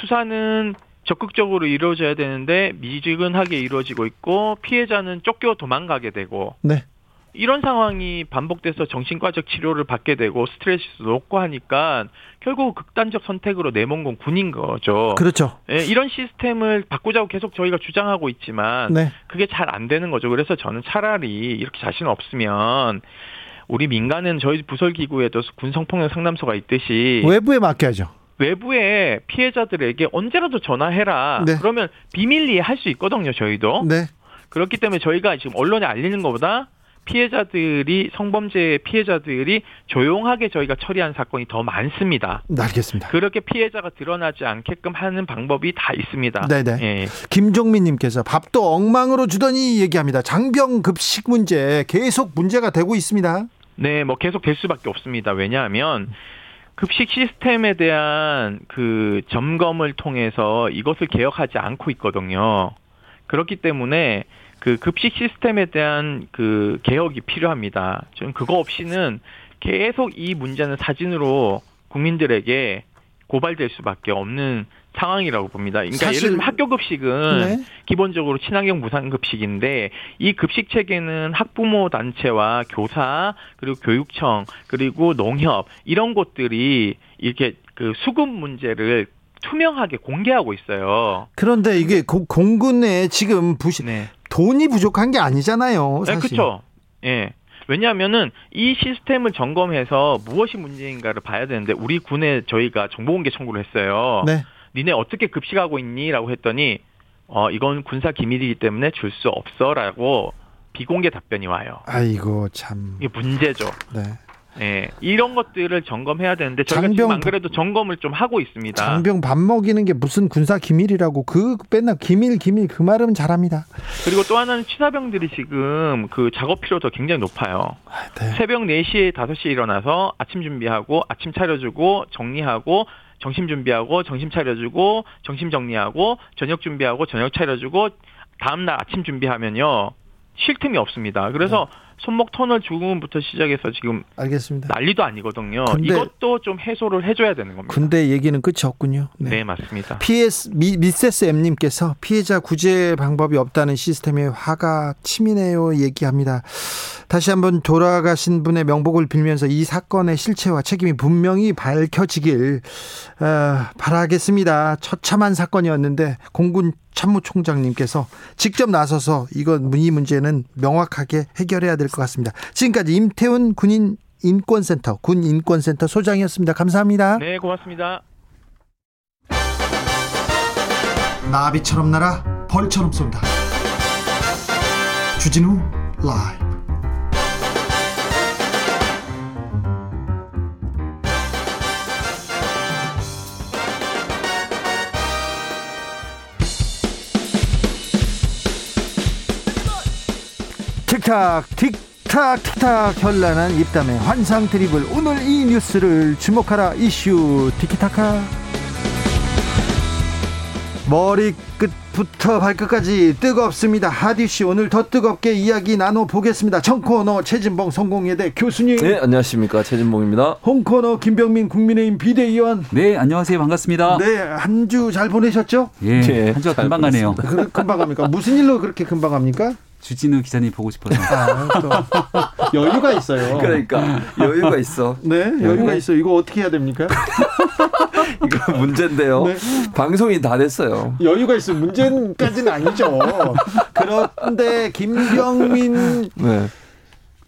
수사는 적극적으로 이루어져야 되는데 미지근하게 이루어지고 있고 피해자는 쫓겨 도망가게 되고 네. 이런 상황이 반복돼서 정신과적 치료를 받게 되고 스트레스도 높고 하니까 결국 극단적 선택으로 내몬 건 군인 거죠. 그렇죠. 예, 이런 시스템을 바꾸자고 계속 저희가 주장하고 있지만 네. 그게 잘 안 되는 거죠. 그래서 저는 차라리 이렇게 자신 없으면 우리 민간은 저희 부설 기구에도 군 성폭력 상담소가 있듯이 외부에 맡겨야죠. 외부의 피해자들에게 언제라도 전화해라. 네. 그러면 비밀리에 할 수 있거든요, 저희도. 네. 그렇기 때문에 저희가 지금 언론에 알리는 것보다 피해자들이 성범죄 피해자들이 조용하게 저희가 처리한 사건이 더 많습니다. 네, 알겠습니다. 그렇게 피해자가 드러나지 않게끔 하는 방법이 다 있습니다. 네네. 예. 김종민님께서 밥도 엉망으로 주더니 얘기합니다. 장병 급식 문제 계속 문제가 되고 있습니다. 네, 뭐 계속 될 수밖에 없습니다. 왜냐하면 급식 시스템에 대한 그 점검을 통해서 이것을 개혁하지 않고 있거든요. 그렇기 때문에 그 급식 시스템에 대한 그 개혁이 필요합니다. 지금 그거 없이는 계속 이 문제는 사진으로 국민들에게 고발될 수밖에 없는 상황이라고 봅니다. 그러니까 예를 들면 학교 급식은 네. 기본적으로 친환경 무상 급식인데 이 급식 체계는 학부모 단체와 교사 그리고 교육청 그리고 농협 이런 곳들이 이렇게 그 수급 문제를 투명하게 공개하고 있어요. 그런데 이게 고, 공군에 지금 부시 네. 돈이 부족한 게 아니잖아요. 사실. 네, 그렇죠. 예. 왜냐하면은 이 시스템을 점검해서 무엇이 문제인가를 봐야 되는데 우리 군에 저희가 정보공개 청구를 했어요. 네. 니네 어떻게 급식하고 있니?라고 했더니 어 이건 군사 기밀이기 때문에 줄 수 없어라고 비공개 답변이 와요. 아이고 참 이게 문제죠. 네. 네, 이런 것들을 점검해야 되는데 저희가 장병, 지금 안 그래도 점검을 좀 하고 있습니다. 장병 밥 먹이는 게 무슨 군사 기밀이라고 그 맨날 기밀 기밀 그 말은 잘합니다. 그리고 또 하나는 취사병들이 지금 그 작업 필요도 굉장히 높아요. 아, 네. 새벽 4시에 5시에 일어나서 아침 준비하고 아침 차려주고 정리하고 점심 준비하고 점심 차려주고 점심 정리하고 저녁 준비하고 저녁 차려주고 다음날 아침 준비하면요 쉴 틈이 없습니다. 그래서 네. 손목 터널 죽음부터 시작해서 지금 알겠습니다. 난리도 아니거든요. 근데, 이것도 좀 해소를 해줘야 되는 겁니다. 근데 얘기는 끝이 없군요. 네, 네 맞습니다. PS 미, 미세스 M님께서 피해자 구제 방법이 없다는 시스템에 화가 치미네요 얘기합니다. 다시 한번 돌아가신 분의 명복을 빌면서 이 사건의 실체와 책임이 분명히 밝혀지길 어, 바라겠습니다. 처참한 사건이었는데 공군 참모총장님께서 직접 나서서 이건 이 문제는 명확하게 해결해야 될 것 같습니다. 지금까지 임태훈 군인 인권센터 군 인권센터 소장이었습니다. 감사합니다. 네, 고맙습니다. 나비처럼 날아 벌처럼 쏜다. 주진우 라이브. 틱탁 틱탁 틱탁 현란한 입담의 환상 드리블 오늘 이 뉴스를 주목하라 이슈 티키타카 머리끝부터 발끝까지 뜨겁습니다. 하디 씨 오늘 더 뜨겁게 이야기 나눠 보겠습니다. 청코너 최진봉 성공예대 교수님. 네 안녕하십니까 최진봉입니다. 홍코너 김병민 국민의힘 비대위원. 네 안녕하세요 반갑습니다. 네한 주 잘 보내셨죠? 예 네, 한 주가 금방 가네요. 금방 갑니까? 무슨 일로 그렇게 금방 갑니까? 주진우 기자님 보고 싶어서. 아, 여유가 있어요. 그러니까 여유가 있어. 네, 여유가 있어. 이거 어떻게 해야 됩니까? 이거 문제인데요. 네. 방송이 다 됐어요. 여유가 있어. 문제까지는 아니죠. 그런데 김병민 네.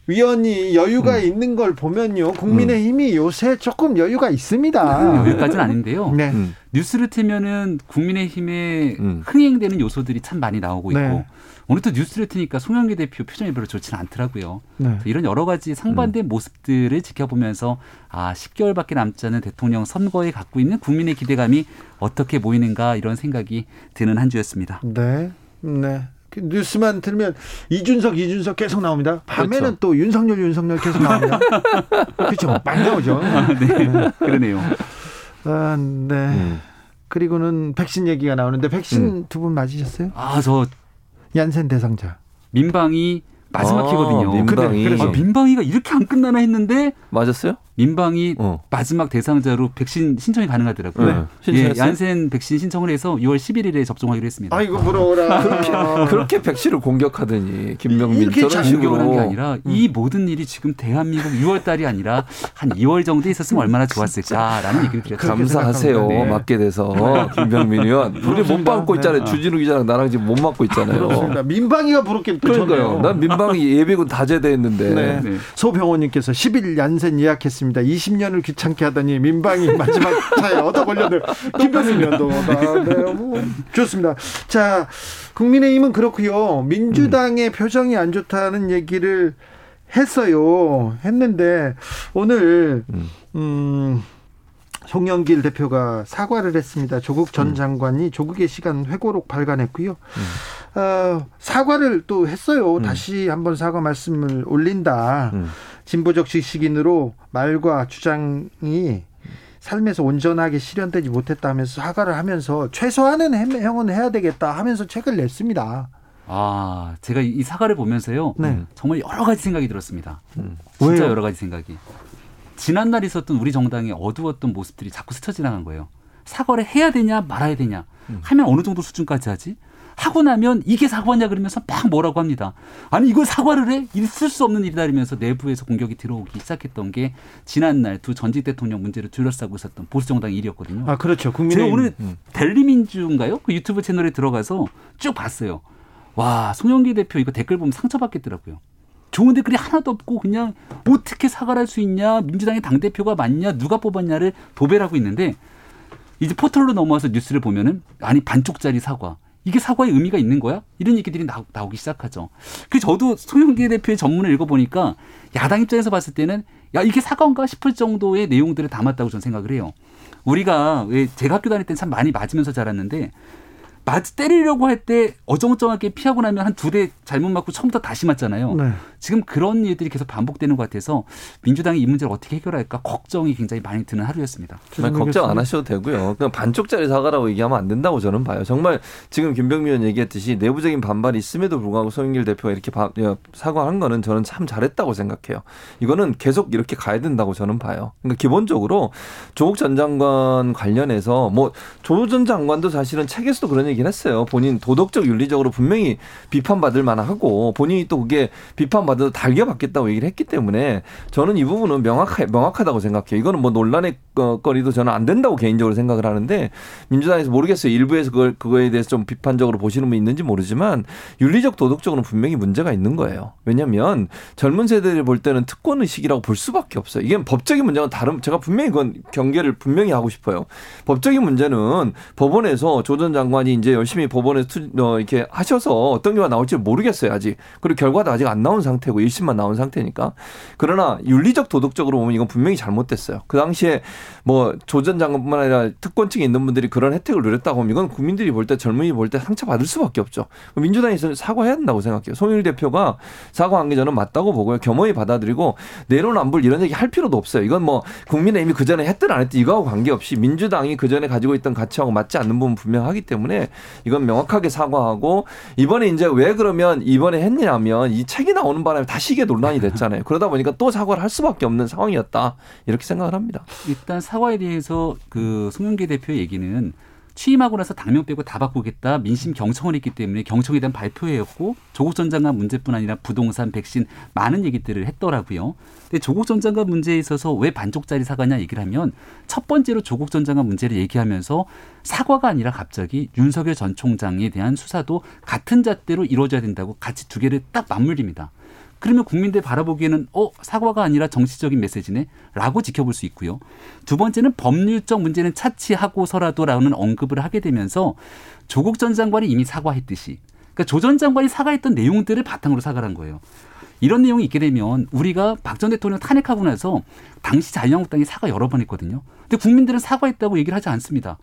위원이 여유가 음. 있는 걸 보면요. 국민의힘이 음. 요새 조금 여유가 있습니다. 여유까지는 아닌데요. 네. 음. 뉴스를 틀면은 국민의힘에 음. 흥행되는 요소들이 참 많이 나오고 있고 네. 오늘 또 뉴스를 트니까 송영기 대표 표정이 별로 좋지는 않더라고요. 네. 이런 여러 가지 상반된 음. 모습들을 지켜보면서 아 10개월밖에 남지 않은 대통령 선거에 갖고 있는 국민의 기대감이 어떻게 보이는가 이런 생각이 드는 한 주였습니다. 네, 네. 그 뉴스만 들면 이준석 이준석 계속 나옵니다. 밤에는 그렇죠. 또 윤석열 윤석열 계속 나옵니다. 그렇죠. 많이 나오죠. 아, 네. 네. 그러네요. 아, 네. 음. 그리고는 백신 얘기가 나오는데 백신 음. 두분 맞으셨어요? 아, 저 얀센 대상자. 민방이 마지막 아, 키거든요. 민방이. 그래, 서 아, 민방이가 이렇게 안 끝나나 했는데 맞았어요? 민방이 어. 마지막 대상자로 백신 신청이 가능하더라고요. 네. 예, 얀센 백신 신청을 해서 6월 11일에 접종하기로 했습니다. 아이고 부러워라. 그렇게 그렇게 백신을 공격하더니 김명민 저런 식으로 하는 게 아니라 음. 이 모든 일이 지금 대한민국 6월 달이 아니라 한 2월 정도에 있었으면 얼마나 좋았을까라는 얘기를 드렸죠. 감사하세요. 네. 맞게 돼서 김명민 의원 우리 못 받고 있잖아요. 네. 주진우 기자랑 나랑 지금 못 맞고 있잖아요. 그렇습니다. 민방위가 부럽게 그러니까요. 난 민방위 예비군 다 제대했는데. 네. 네. 소병호님께서 10일 얀센 예약했습니다. 알겠습니다. 20년을 귀찮게 하더니 민방위 마지막 차에 얻어 걸려들 김병민 의원도 네, 뭐 좋습니다. 자, 국민의힘은 그렇고요. 민주당의 음. 표정이 안 좋다는 얘기를 했어요. 했는데 오늘 음, 음 송영길 대표가 사과를 했습니다. 조국 전 음. 장관이 조국의 시간 회고록 발간했고요. 음. 어, 사과를 또 했어요. 음. 다시 한번 사과 말씀을 올린다. 음. 진보적 지식인으로 말과 주장이 삶에서 온전하게 실현되지 못했다면서 사과를 하면서 최소한은 해명은 해야 되겠다 하면서 책을 냈습니다. 아, 제가 이 사과를 보면서요. 네. 정말 여러 가지 생각이 들었습니다. 음. 진짜 왜요? 여러 가지 생각이. 지난날 있었던 우리 정당의 어두웠던 모습들이 자꾸 스쳐 지나간 거예요. 사과를 해야 되냐 말아야 되냐 음. 하면 어느 정도 수준까지 하지? 하고 나면 이게 사과냐 그러면서 막 뭐라고 합니다. 아니 이걸 사과를 해? 있을 수 없는 일이다 이러면서 내부에서 공격이 들어오기 시작했던 게 지난날 두 전직 대통령 문제를 둘러싸고 있었던 보수 정당 일이었거든요. 아 그렇죠. 국민의 제가 오늘 음. 델리민주인가요? 그 유튜브 채널에 들어가서 쭉 봤어요. 와 송영기 대표 이거 댓글 보면 상처받겠더라고요. 좋은 댓글이 하나도 없고 그냥 어떻게 사과를 할수 있냐 민주당의 당 대표가 맞냐 누가 뽑았냐를 도배하고 있는데 이제 포털로 넘어와서 뉴스를 보면은 아니 반쪽짜리 사과 이게 사과의 의미가 있는 거야? 이런 얘기들이 나 오, 기 시작하죠. 그 저도 송영기 대표의 전문을 읽어보니까 야당 입장에서 봤을 때는 야 이게 사과인가 싶을 정도의 내용들을 담았다고 저는 생각을 해요. 우리가 왜 제가 학교 다닐 때는 참 많이 맞으면서 자랐는데 맞 때리려고 할 때 어정쩡하게 피하고 나면 한 두 대 잘못 맞고 처음부터 다시 맞잖아요. 네. 지금 그런 일들이 계속 반복되는 것 같아서 민주당이 이 문제를 어떻게 해결할까 걱정이 굉장히 많이 드는 하루였습니다. 정말 걱정 안 하셔도 되고요. 그냥 반쪽짜리 사과라고 얘기하면 안 된다고 저는 봐요. 정말 지금 김병민 의원 얘기했듯이 내부적인 반발이 있음에도 불구하고 송영길 대표가 이렇게 사과한 거는 저는 참 잘했다고 생각해요. 이거는 계속 이렇게 가야 된다고 저는 봐요. 그러니까 기본적으로 조국 전 장관 관련해서 뭐 조 전 장관도 사실은 책에서도 그런 얘기를 했어요. 본인 도덕적 윤리적으로 분명히 비판받을 만하고 본인이 또 그게 비판 받아도 달겨받겠다고 얘기를 했기 때문에 저는 이 부분은 명확하, 명확하다고 생각해요. 이거는 뭐 논란의 거리도 저는 안 된다고 개인적으로 생각을 하는데 민주당에서 모르겠어요. 일부에서 그걸, 그거에 대해서 좀 비판적으로 보시는 분이 있는지 모르지만 윤리적 도덕적으로는 분명히 문제가 있는 거예요. 왜냐하면 젊은 세대를 볼 때는 특권 의식이라고 볼 수밖에 없어요. 이게 법적인 문제는 다른 제가 분명히 그건 경계를 분명히 하고 싶어요. 법적인 문제는 법원에서 조전 장관이 이제 열심히 법원에서 투, 어, 이렇게 하셔서 어떤 결과 나올지 모르겠어요 아직. 그리고 결과도 아직 안 나온 상태고 1심만 나온 상태니까. 그러나 윤리적 도덕적으로 보면 이건 분명히 잘못됐어요. 그 당시에 뭐 조 전 장관뿐만 아니라 특권층에 있는 분들이 그런 혜택을 누렸다고 하면 이건 국민들이 볼 때 젊은이 볼 때 상처받을 수밖에 없죠. 민주당에서는 사과해야 된다고 생각해요. 송일 대표가 사과한 게 저는 맞다고 보고요. 겸허히 받아들이고 내로남불 이런 얘기 할 필요도 없어요. 이건 뭐 국민의힘이 그 전에 했든 안 했든 이거하고 관계없이 민주당이 그 전에 가지고 있던 가치하고 맞지 않는 부분 분명하기 때문에 이건 명확하게 사과하고 이번에 이제 왜 그러면 이번에 했냐면 이 책이 나오는 바람에 다시 이게 논란이 됐잖아요. 그러다 보니까 또 사과를 할 수밖에 없는 상황이었다 이렇게 생각을 합니다. 일단 사과에 대해서 그 송영기 대표 얘기는 취임하고 나서 당명 빼고 다 바꾸겠다 민심 경청을 했기 때문에 경청에 대한 발표회였고 조국 전 장관 문제뿐 아니라 부동산, 백신 많은 얘기들을 했더라고요. 근데 조국 전 장관 문제에 있어서 왜 반쪽짜리 사과냐 얘기를 하면 첫 번째로 조국 전 장관 문제를 얘기하면서 사과가 아니라 갑자기 윤석열 전 총장에 대한 수사도 같은 잣대로 이루어져야 된다고 같이 두 개를 딱 맞물립니다. 그러면 국민들 바라보기에는 어 사과가 아니라 정치적인 메시지네라고 지켜볼 수 있고요. 두 번째는 법률적 문제는 차치하고서라도라는 언급을 하게 되면서 조국 전 장관이 이미 사과했듯이 그러니까 조 전 장관이 사과했던 내용들을 바탕으로 사과를 한 거예요. 이런 내용이 있게 되면 우리가 박 전 대통령 탄핵하고 나서 당시 자유한국당이 사과 여러 번 했거든요. 근데 국민들은 사과했다고 얘기를 하지 않습니다.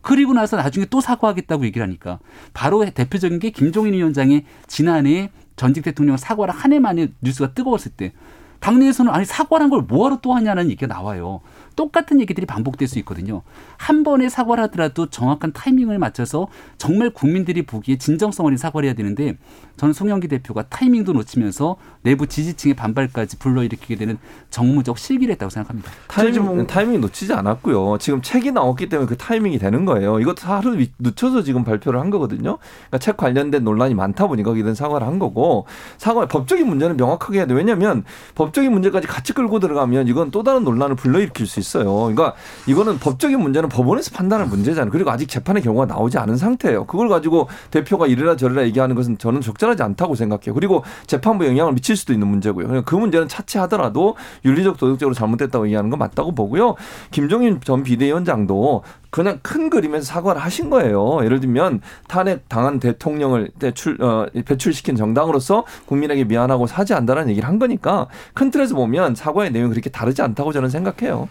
그리고 나서 나중에 또 사과하겠다고 얘기를 하니까 바로 대표적인 게 김종인 위원장의 지난해 전직 대통령 사과를 한 해 만에 뉴스가 뜨거웠을 때 당내에서는 아니 사과란 걸 뭐하러 또 하냐는 얘기가 나와요. 똑같은 얘기들이 반복될 수 있거든요. 한 번에 사과를 하더라도 정확한 타이밍을 맞춰서 정말 국민들이 보기에 진정성 어린 사과를 해야 되는데 저는 송영기 대표가 타이밍도 놓치면서 내부 지지층의 반발까지 불러일으키게 되는 정무적 실기를 했다고 생각합니다. 타이밍, 타이밍 놓치지 않았고요. 지금 책이 나왔기 때문에 그 타이밍이 되는 거예요. 이것도 하루 늦춰서 지금 발표를 한 거거든요. 그러니까 책 관련된 논란이 많다 보니까 거기든 사과를 한 거고 사과 법적인 문제는 명확하게 해야 돼. 왜냐하면 법적인 문제까지 같이 끌고 들어가면 이건 또 다른 논란을 불러일으킬 수 있어요. 그러니까 이거는 법적인 문제는 법원에서 판단할 문제잖아요. 그리고 아직 재판의 결과가 나오지 않은 상태예요. 그걸 가지고 대표가 이래라 저래라 얘기하는 것은 저는 적절하지 않다고 생각해요. 그리고 재판부에 영향을 미칠 수도 있는 문제고요. 그러니까 그 문제는 차치하더라도 윤리적 도덕적으로 잘못됐다고 얘기하는 건 맞다고 보고요. 김종인 전 비대위원장도 그냥 큰 그림에서 사과를 하신 거예요. 예를 들면 탄핵 당한 대통령을 대출 어, 배출시킨 정당으로서 국민에게 미안하고 사죄한다는 얘기를 한 거니까 큰 틀에서 보면 사과의 내용이 그렇게 다르지 않다고 저는 생각해요.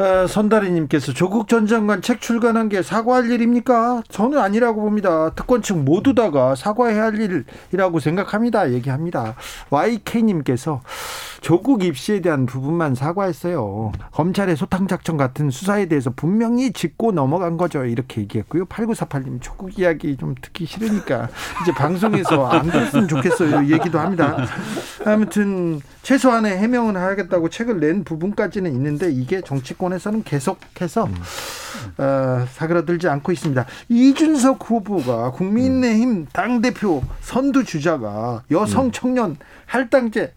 어, 선다리님께서 조국 전 장관 책 출간한 게 사과할 일입니까? 저는 아니라고 봅니다. 특권층 모두 다가 사과해야 할 일이라고 생각합니다. 얘기합니다. YK님께서 조국 입시에 대한 부분만 사과했어요. 검찰의 소탕작전 같은 수사에 대해서 분명히 짚고 넘어간 거죠. 이렇게 얘기했고요. 8948님 조국 이야기 좀 듣기 싫으니까 이제 방송에서 안 됐으면 좋겠어요. 얘기도 합니다. 아무튼 최소한의 해명은 하겠다고 책을 낸 부분까지는 있는데 이게 정치권 에서는 계속해서 어, 사그라들지 않고 있습니다. 이준석 후보가 국민의힘 당 대표 선두 주자가 여성 청년 할당제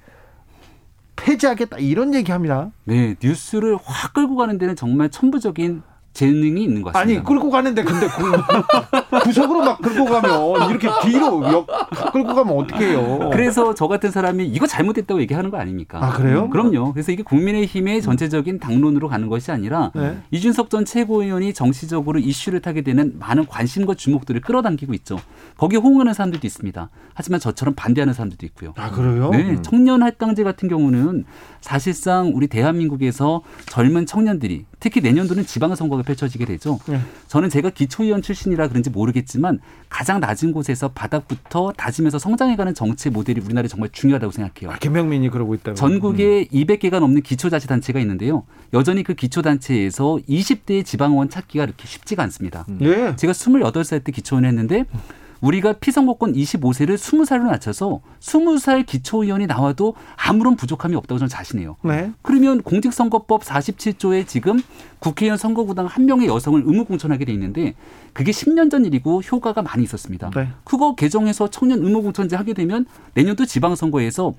폐지하겠다 이런 얘기합니다. 네, 뉴스를 확 끌고 가는 데는 정말 천부적인 재능이 있는 것 같습니다. 아니 끌고 가는데 근데 그, 구석으로 막 끌고 가면 이렇게 뒤로 역 끌고 가면 어떡해요. 그래서 저 같은 사람이 이거 잘못됐다고 얘기하는 거 아닙니까? 아 그래요? 음, 그럼요. 그래서 이게 국민의힘의 전체적인 당론으로 가는 것이 아니라 네. 이준석 전 최고위원이 정치적으로 이슈를 타게 되는 많은 관심과 주목들을 끌어당기고 있죠. 거기에 호응하는 사람들도 있습니다. 하지만 저처럼 반대하는 사람들도 있고요. 아 그래요? 네, 음. 청년 할당제 같은 경우는 사실상 우리 대한민국에서 젊은 청년들이 특히 내년도는 지방선거가 펼쳐지게 되죠. 네. 저는 제가 기초의원 출신이라 그런지 모르겠지만 가장 낮은 곳에서 바닥부터 다지면서 성장해가는 정치 모델이 우리나라에 정말 중요하다고 생각해요. 아, 김명민이 그러고 있다고. 전국에 음. 200개가 넘는 기초자치단체가 있는데요. 여전히 그 기초단체에서 20대의 지방의원 찾기가 이렇게 쉽지가 않습니다. 음. 예. 제가 28살 때 기초의원 했는데 우리가 피선거권 25세를 20살로 낮춰서 20살 기초의원이 나와도 아무런 부족함이 없다고 저는 자신해요. 네. 그러면 공직선거법 47조에 지금 국회의원 선거구당 한 명의 여성을 의무공천하게 돼 있는데 그게 10년 전 일이고 효과가 많이 있었습니다. 네. 그거 개정해서 청년 의무공천제 하게 되면 내년도 지방선거에서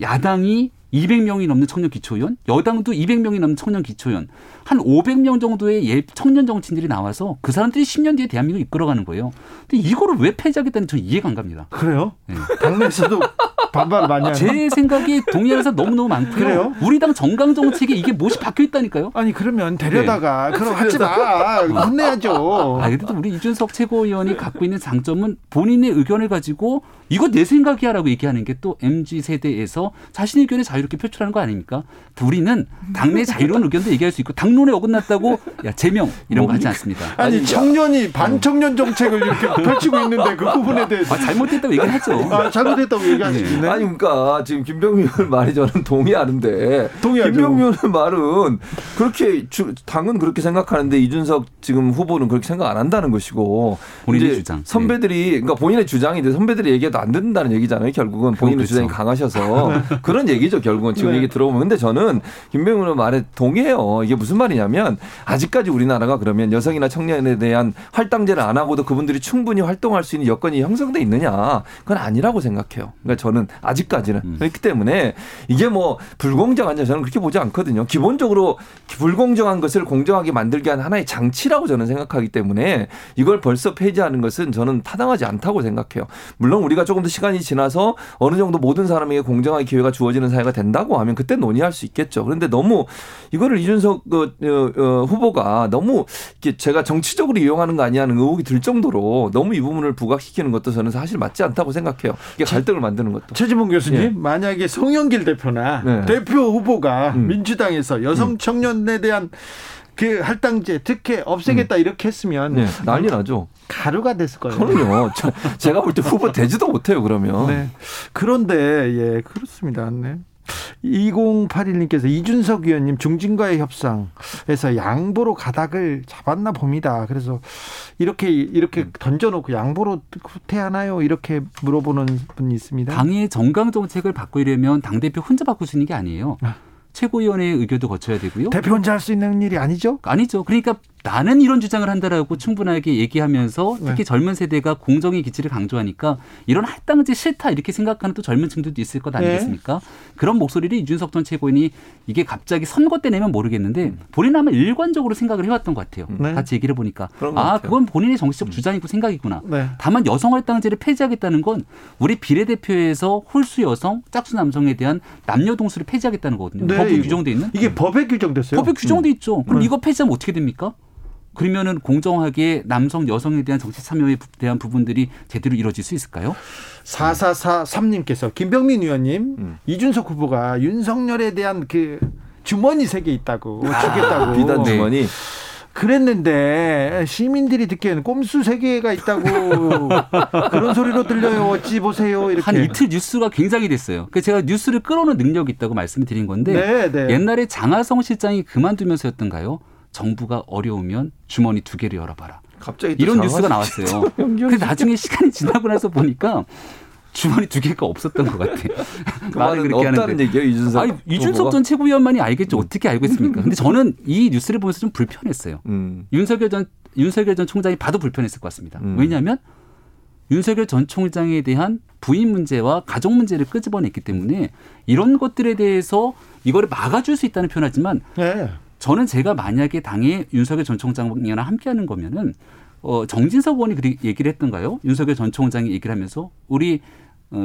야당이 200명이 넘는 청년 기초위원, 여당도 200명이 넘는 청년 기초위원, 한 500명 정도의 예 청년 정치인들이 나와서 그 사람들이 10년 뒤에 대한민국을 이끌어가는 거예요. 근데 이거를 왜 폐지하겠다는 저는 이해가 안 갑니다. 그래요? 네. 당내에서도 반발 많이 하는. 제 생각이 동의하는 사람 너무너무 많고요. 그래요? 우리 당 정강 정책에 이게 못이 박혀 있다니까요. 아니 그러면 데려다가 네. 그럼 하지 마. 혼내야죠. 아 그래도 우리 이준석 최고위원이 갖고 있는 장점은 본인의 의견을 가지고 이거 내 생각이야라고 얘기하는 게 또 MZ 세대에서 자신의 의견을 자유롭게 표출하는 거 아닙니까? 우리는 당내 자유로운 의견도 얘기할 수 있고 당론에 어긋났다고 야 제명 이런 거 하지 않습니다. 아니 청년이 반청년 정책을 이렇게 펼치고 있는데 그 부분에 대해서 아, 잘못됐다고 얘기하죠. 아, 잘못됐다고 얘기하시네. 네. 아니 그러니까 지금 김병민 말이 저는 동의하는데 동의하죠. 김병민 말은 그렇게 주, 당은 그렇게 생각하는데 이준석 지금 후보는 그렇게 생각 안 한다는 것이고 본인의 주장 선배들이 그러니까 본인의 주장인데 선배들이 얘기 얘기해도 안 듣는다는 얘기잖아요. 결국은 본인의. 주장이 강하셔서 그런 얘기죠. 결국은 지금 네. 얘기 들어보면. 근데 저는 김병훈 의 말에 동의해요. 이게 무슨 말이냐면 아직까지 우리나라가 그러면 여성이나 청년에 대한 활당제를 안 하고도 그분들이 충분히 활동할 수 있는 여건이 형성돼 있느냐. 그건 아니라고 생각해요. 그러니까 저는 아직까지는. 음. 그렇기 때문에 이게 뭐 불공정한지 저는 그렇게 보지 않거든요. 기본적으로 불공정한 것을 공정하게 만들게 한 하나의 장치라고 저는 생각하기 때문에 이걸 벌써 폐지하는 것은 저는 타당하지 않다고 생각해요. 물론 우리가 우리가 조금 더 시간이 지나서 어느 정도 모든 사람에게 공정한 기회가 주어지는 사회가 된다고 하면 그때 논의할 수 있겠죠. 그런데 너무 이거를 이준석 그, 어, 어, 후보가 너무 제가 정치적으로 이용하는 거 아니냐는 의혹이 들 정도로 너무 이 부분을 부각시키는 것도 저는 사실 맞지 않다고 생각해요. 이게 갈등을 만드는 것도. 최지봉 교수님, 예. 만약에 송영길 대표나 네. 대표 후보가 음. 민주당에서 여성 음. 청년에 대한 그 할당제 특혜 없애겠다 음. 이렇게 했으면 네, 난리 나죠. 가루가 됐을 거예요. 그럼요. 저, 제가 볼 때 후보 되지도 못해요. 그러면. 네. 그런데 예 그렇습니다. 네. 2081님께서 이준석 의원님 중진과의 협상에서 양보로 가닥을 잡았나 봅니다. 그래서 이렇게 이렇게 던져놓고 양보로 후퇴하나요? 이렇게 물어보는 분이 있습니다. 당의 정강 정책을 바꾸려면 당 대표 혼자 바꿀 수 있는 게 아니에요. 아. 최고위원회의 의결도 거쳐야 되고요. 대표 혼자 할 수 있는 일이 아니죠? 아니죠. 그러니까 나는 이런 주장을 한다라고 충분하게 얘기하면서 특히 네. 젊은 세대가 공정의 기치를 강조하니까 이런 할당제 싫다 이렇게 생각하는 또 젊은 층들도 있을 것 아니겠습니까? 네. 그런 목소리를 이준석 전 최고위원이 이게 갑자기 선거 때 내면 모르겠는데 음. 본인 아마 일관적으로 생각을 해왔던 것 같아요. 네. 같이 얘기를 해보니까 아 그건 본인의 정치적 음. 주장이고 생각이구나. 네. 다만 여성 할당제를 폐지하겠다는 건 우리 비례대표에서 홀수 여성, 짝수 남성에 대한 남녀 동수를 폐지하겠다는 거거든요. 네. 법에 규정돼 있는. 이게 법에 규정됐어요. 법에 규정돼 음. 있죠. 그럼 네. 이거 폐지하면 어떻게 됩니까? 그러면은 공정하게 남성 여성에 대한 정치 참여에 대한 부분들이 제대로 이루어질 수 있을까요? 4443님께서 김병민 의원님 음. 이준석 후보가 윤석열에 대한 그 주머니 세개 있다고 아, 주겠다고 비단 주머니 그랬는데 시민들이 듣기에는 꼼수 세 개가 있다고 그런 소리로 들려요. 어찌 보세요. 이렇게 한 이틀 뉴스가 굉장히 됐어요. 그 제가 뉴스를 끌어오는 능력이 있다고 말씀드린 건데 네, 네. 옛날에 장하성 실장이 그만두면서였던가요? 정부가 어려우면 주머니 두 개를 열어봐라. 갑자기 이런 뉴스가 나왔어요. 그래서 나중에 시간이 지나고 나서 보니까 주머니 두 개가 없었던 것 같아. 그 말을 그렇게 하는데. 얘기예요, 이준석. 아니, 이준석 전 최고위원만이 알겠죠. 음. 어떻게 알고 있습니까? 근데 저는 이 뉴스를 보면서 좀 불편했어요. 음. 윤석열 전 윤석열 전 총장이 봐도 불편했을 것 같습니다. 음. 왜냐하면 윤석열 전 총장에 대한 부인 문제와 가족 문제를 끄집어냈기 때문에 이런 것들에 대해서 이거를 막아줄 수 있다는 표현하지만 네. 저는 제가 만약에 당의 윤석열 전 총장이나 함께하는 거면은 어, 정진석 의원이 그 얘기를 했던가요? 윤석열 전 총장이 얘기를 하면서 우리 어,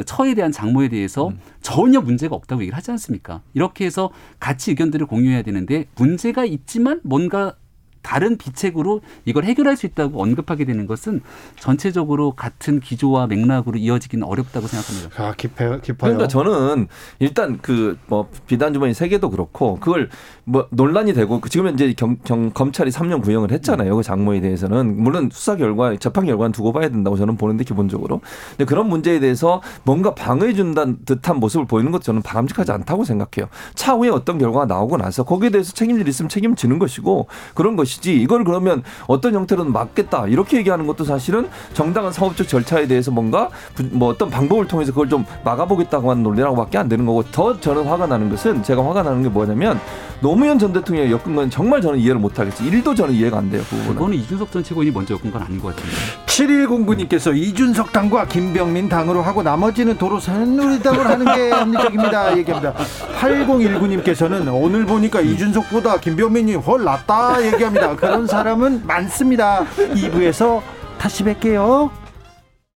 처에 대한 장모에 대해서 음. 전혀 문제가 없다고 얘기를 하지 않습니까? 이렇게 해서 같이 의견들을 공유해야 되는데 문제가 있지만 뭔가 다른 비책으로 이걸 해결할 수 있다고 언급하게 되는 것은 전체적으로 같은 기조와 맥락으로 이어지기는 어렵다고 생각합니다. 아, 깊어요, 깊어요. 그러니까 저는 일단 그 뭐 비단 주머니 세 개도 그렇고 그걸 뭐 논란이 되고 지금 이제 경, 경, 검찰이 3년 구형을 했잖아요. 그 장모에 대해서는 물론 수사 결과, 재판 결과는 두고 봐야 된다고 저는 보는데 기본적으로. 근데 그런 문제에 대해서 뭔가 방어해 준다는 듯한 모습을 보이는 것도 저는 바람직하지 않다고 생각해요. 차후에 어떤 결과가 나오고 나서 거기에 대해서 책임질 있으면 책임지는 것이고 그런 것 이지 이걸 그러면 어떤 형태로는 막겠다 이렇게 얘기하는 것도 사실은 정당한 사업적 절차에 대해서 뭔가 뭐 어떤 방법을 통해서 그걸 좀 막아보겠다고 하는 논리라고밖에 안 되는 거고 더 저는 화가 나는 것은 제가 화가 나는 게 뭐냐면 노무현 전 대통령이 엮은 건 정말 저는 이해를 못하겠지. 일도 저는 이해가 안 돼요. 그. 그거는 이준석 전 최고인이 먼저 엮은 건 아닌 것 같은데. 7109님께서 이준석 당과 김병민 당으로 하고 나머지는 도로 새누리당을 하는 게 합리적입니다. 얘기합니다. 8019님께서는 오늘 보니까 이준석보다 김병민이 훨 낫다 얘기합 니다. 그런 사람은 많습니다. 2부에서 다시 뵐게요.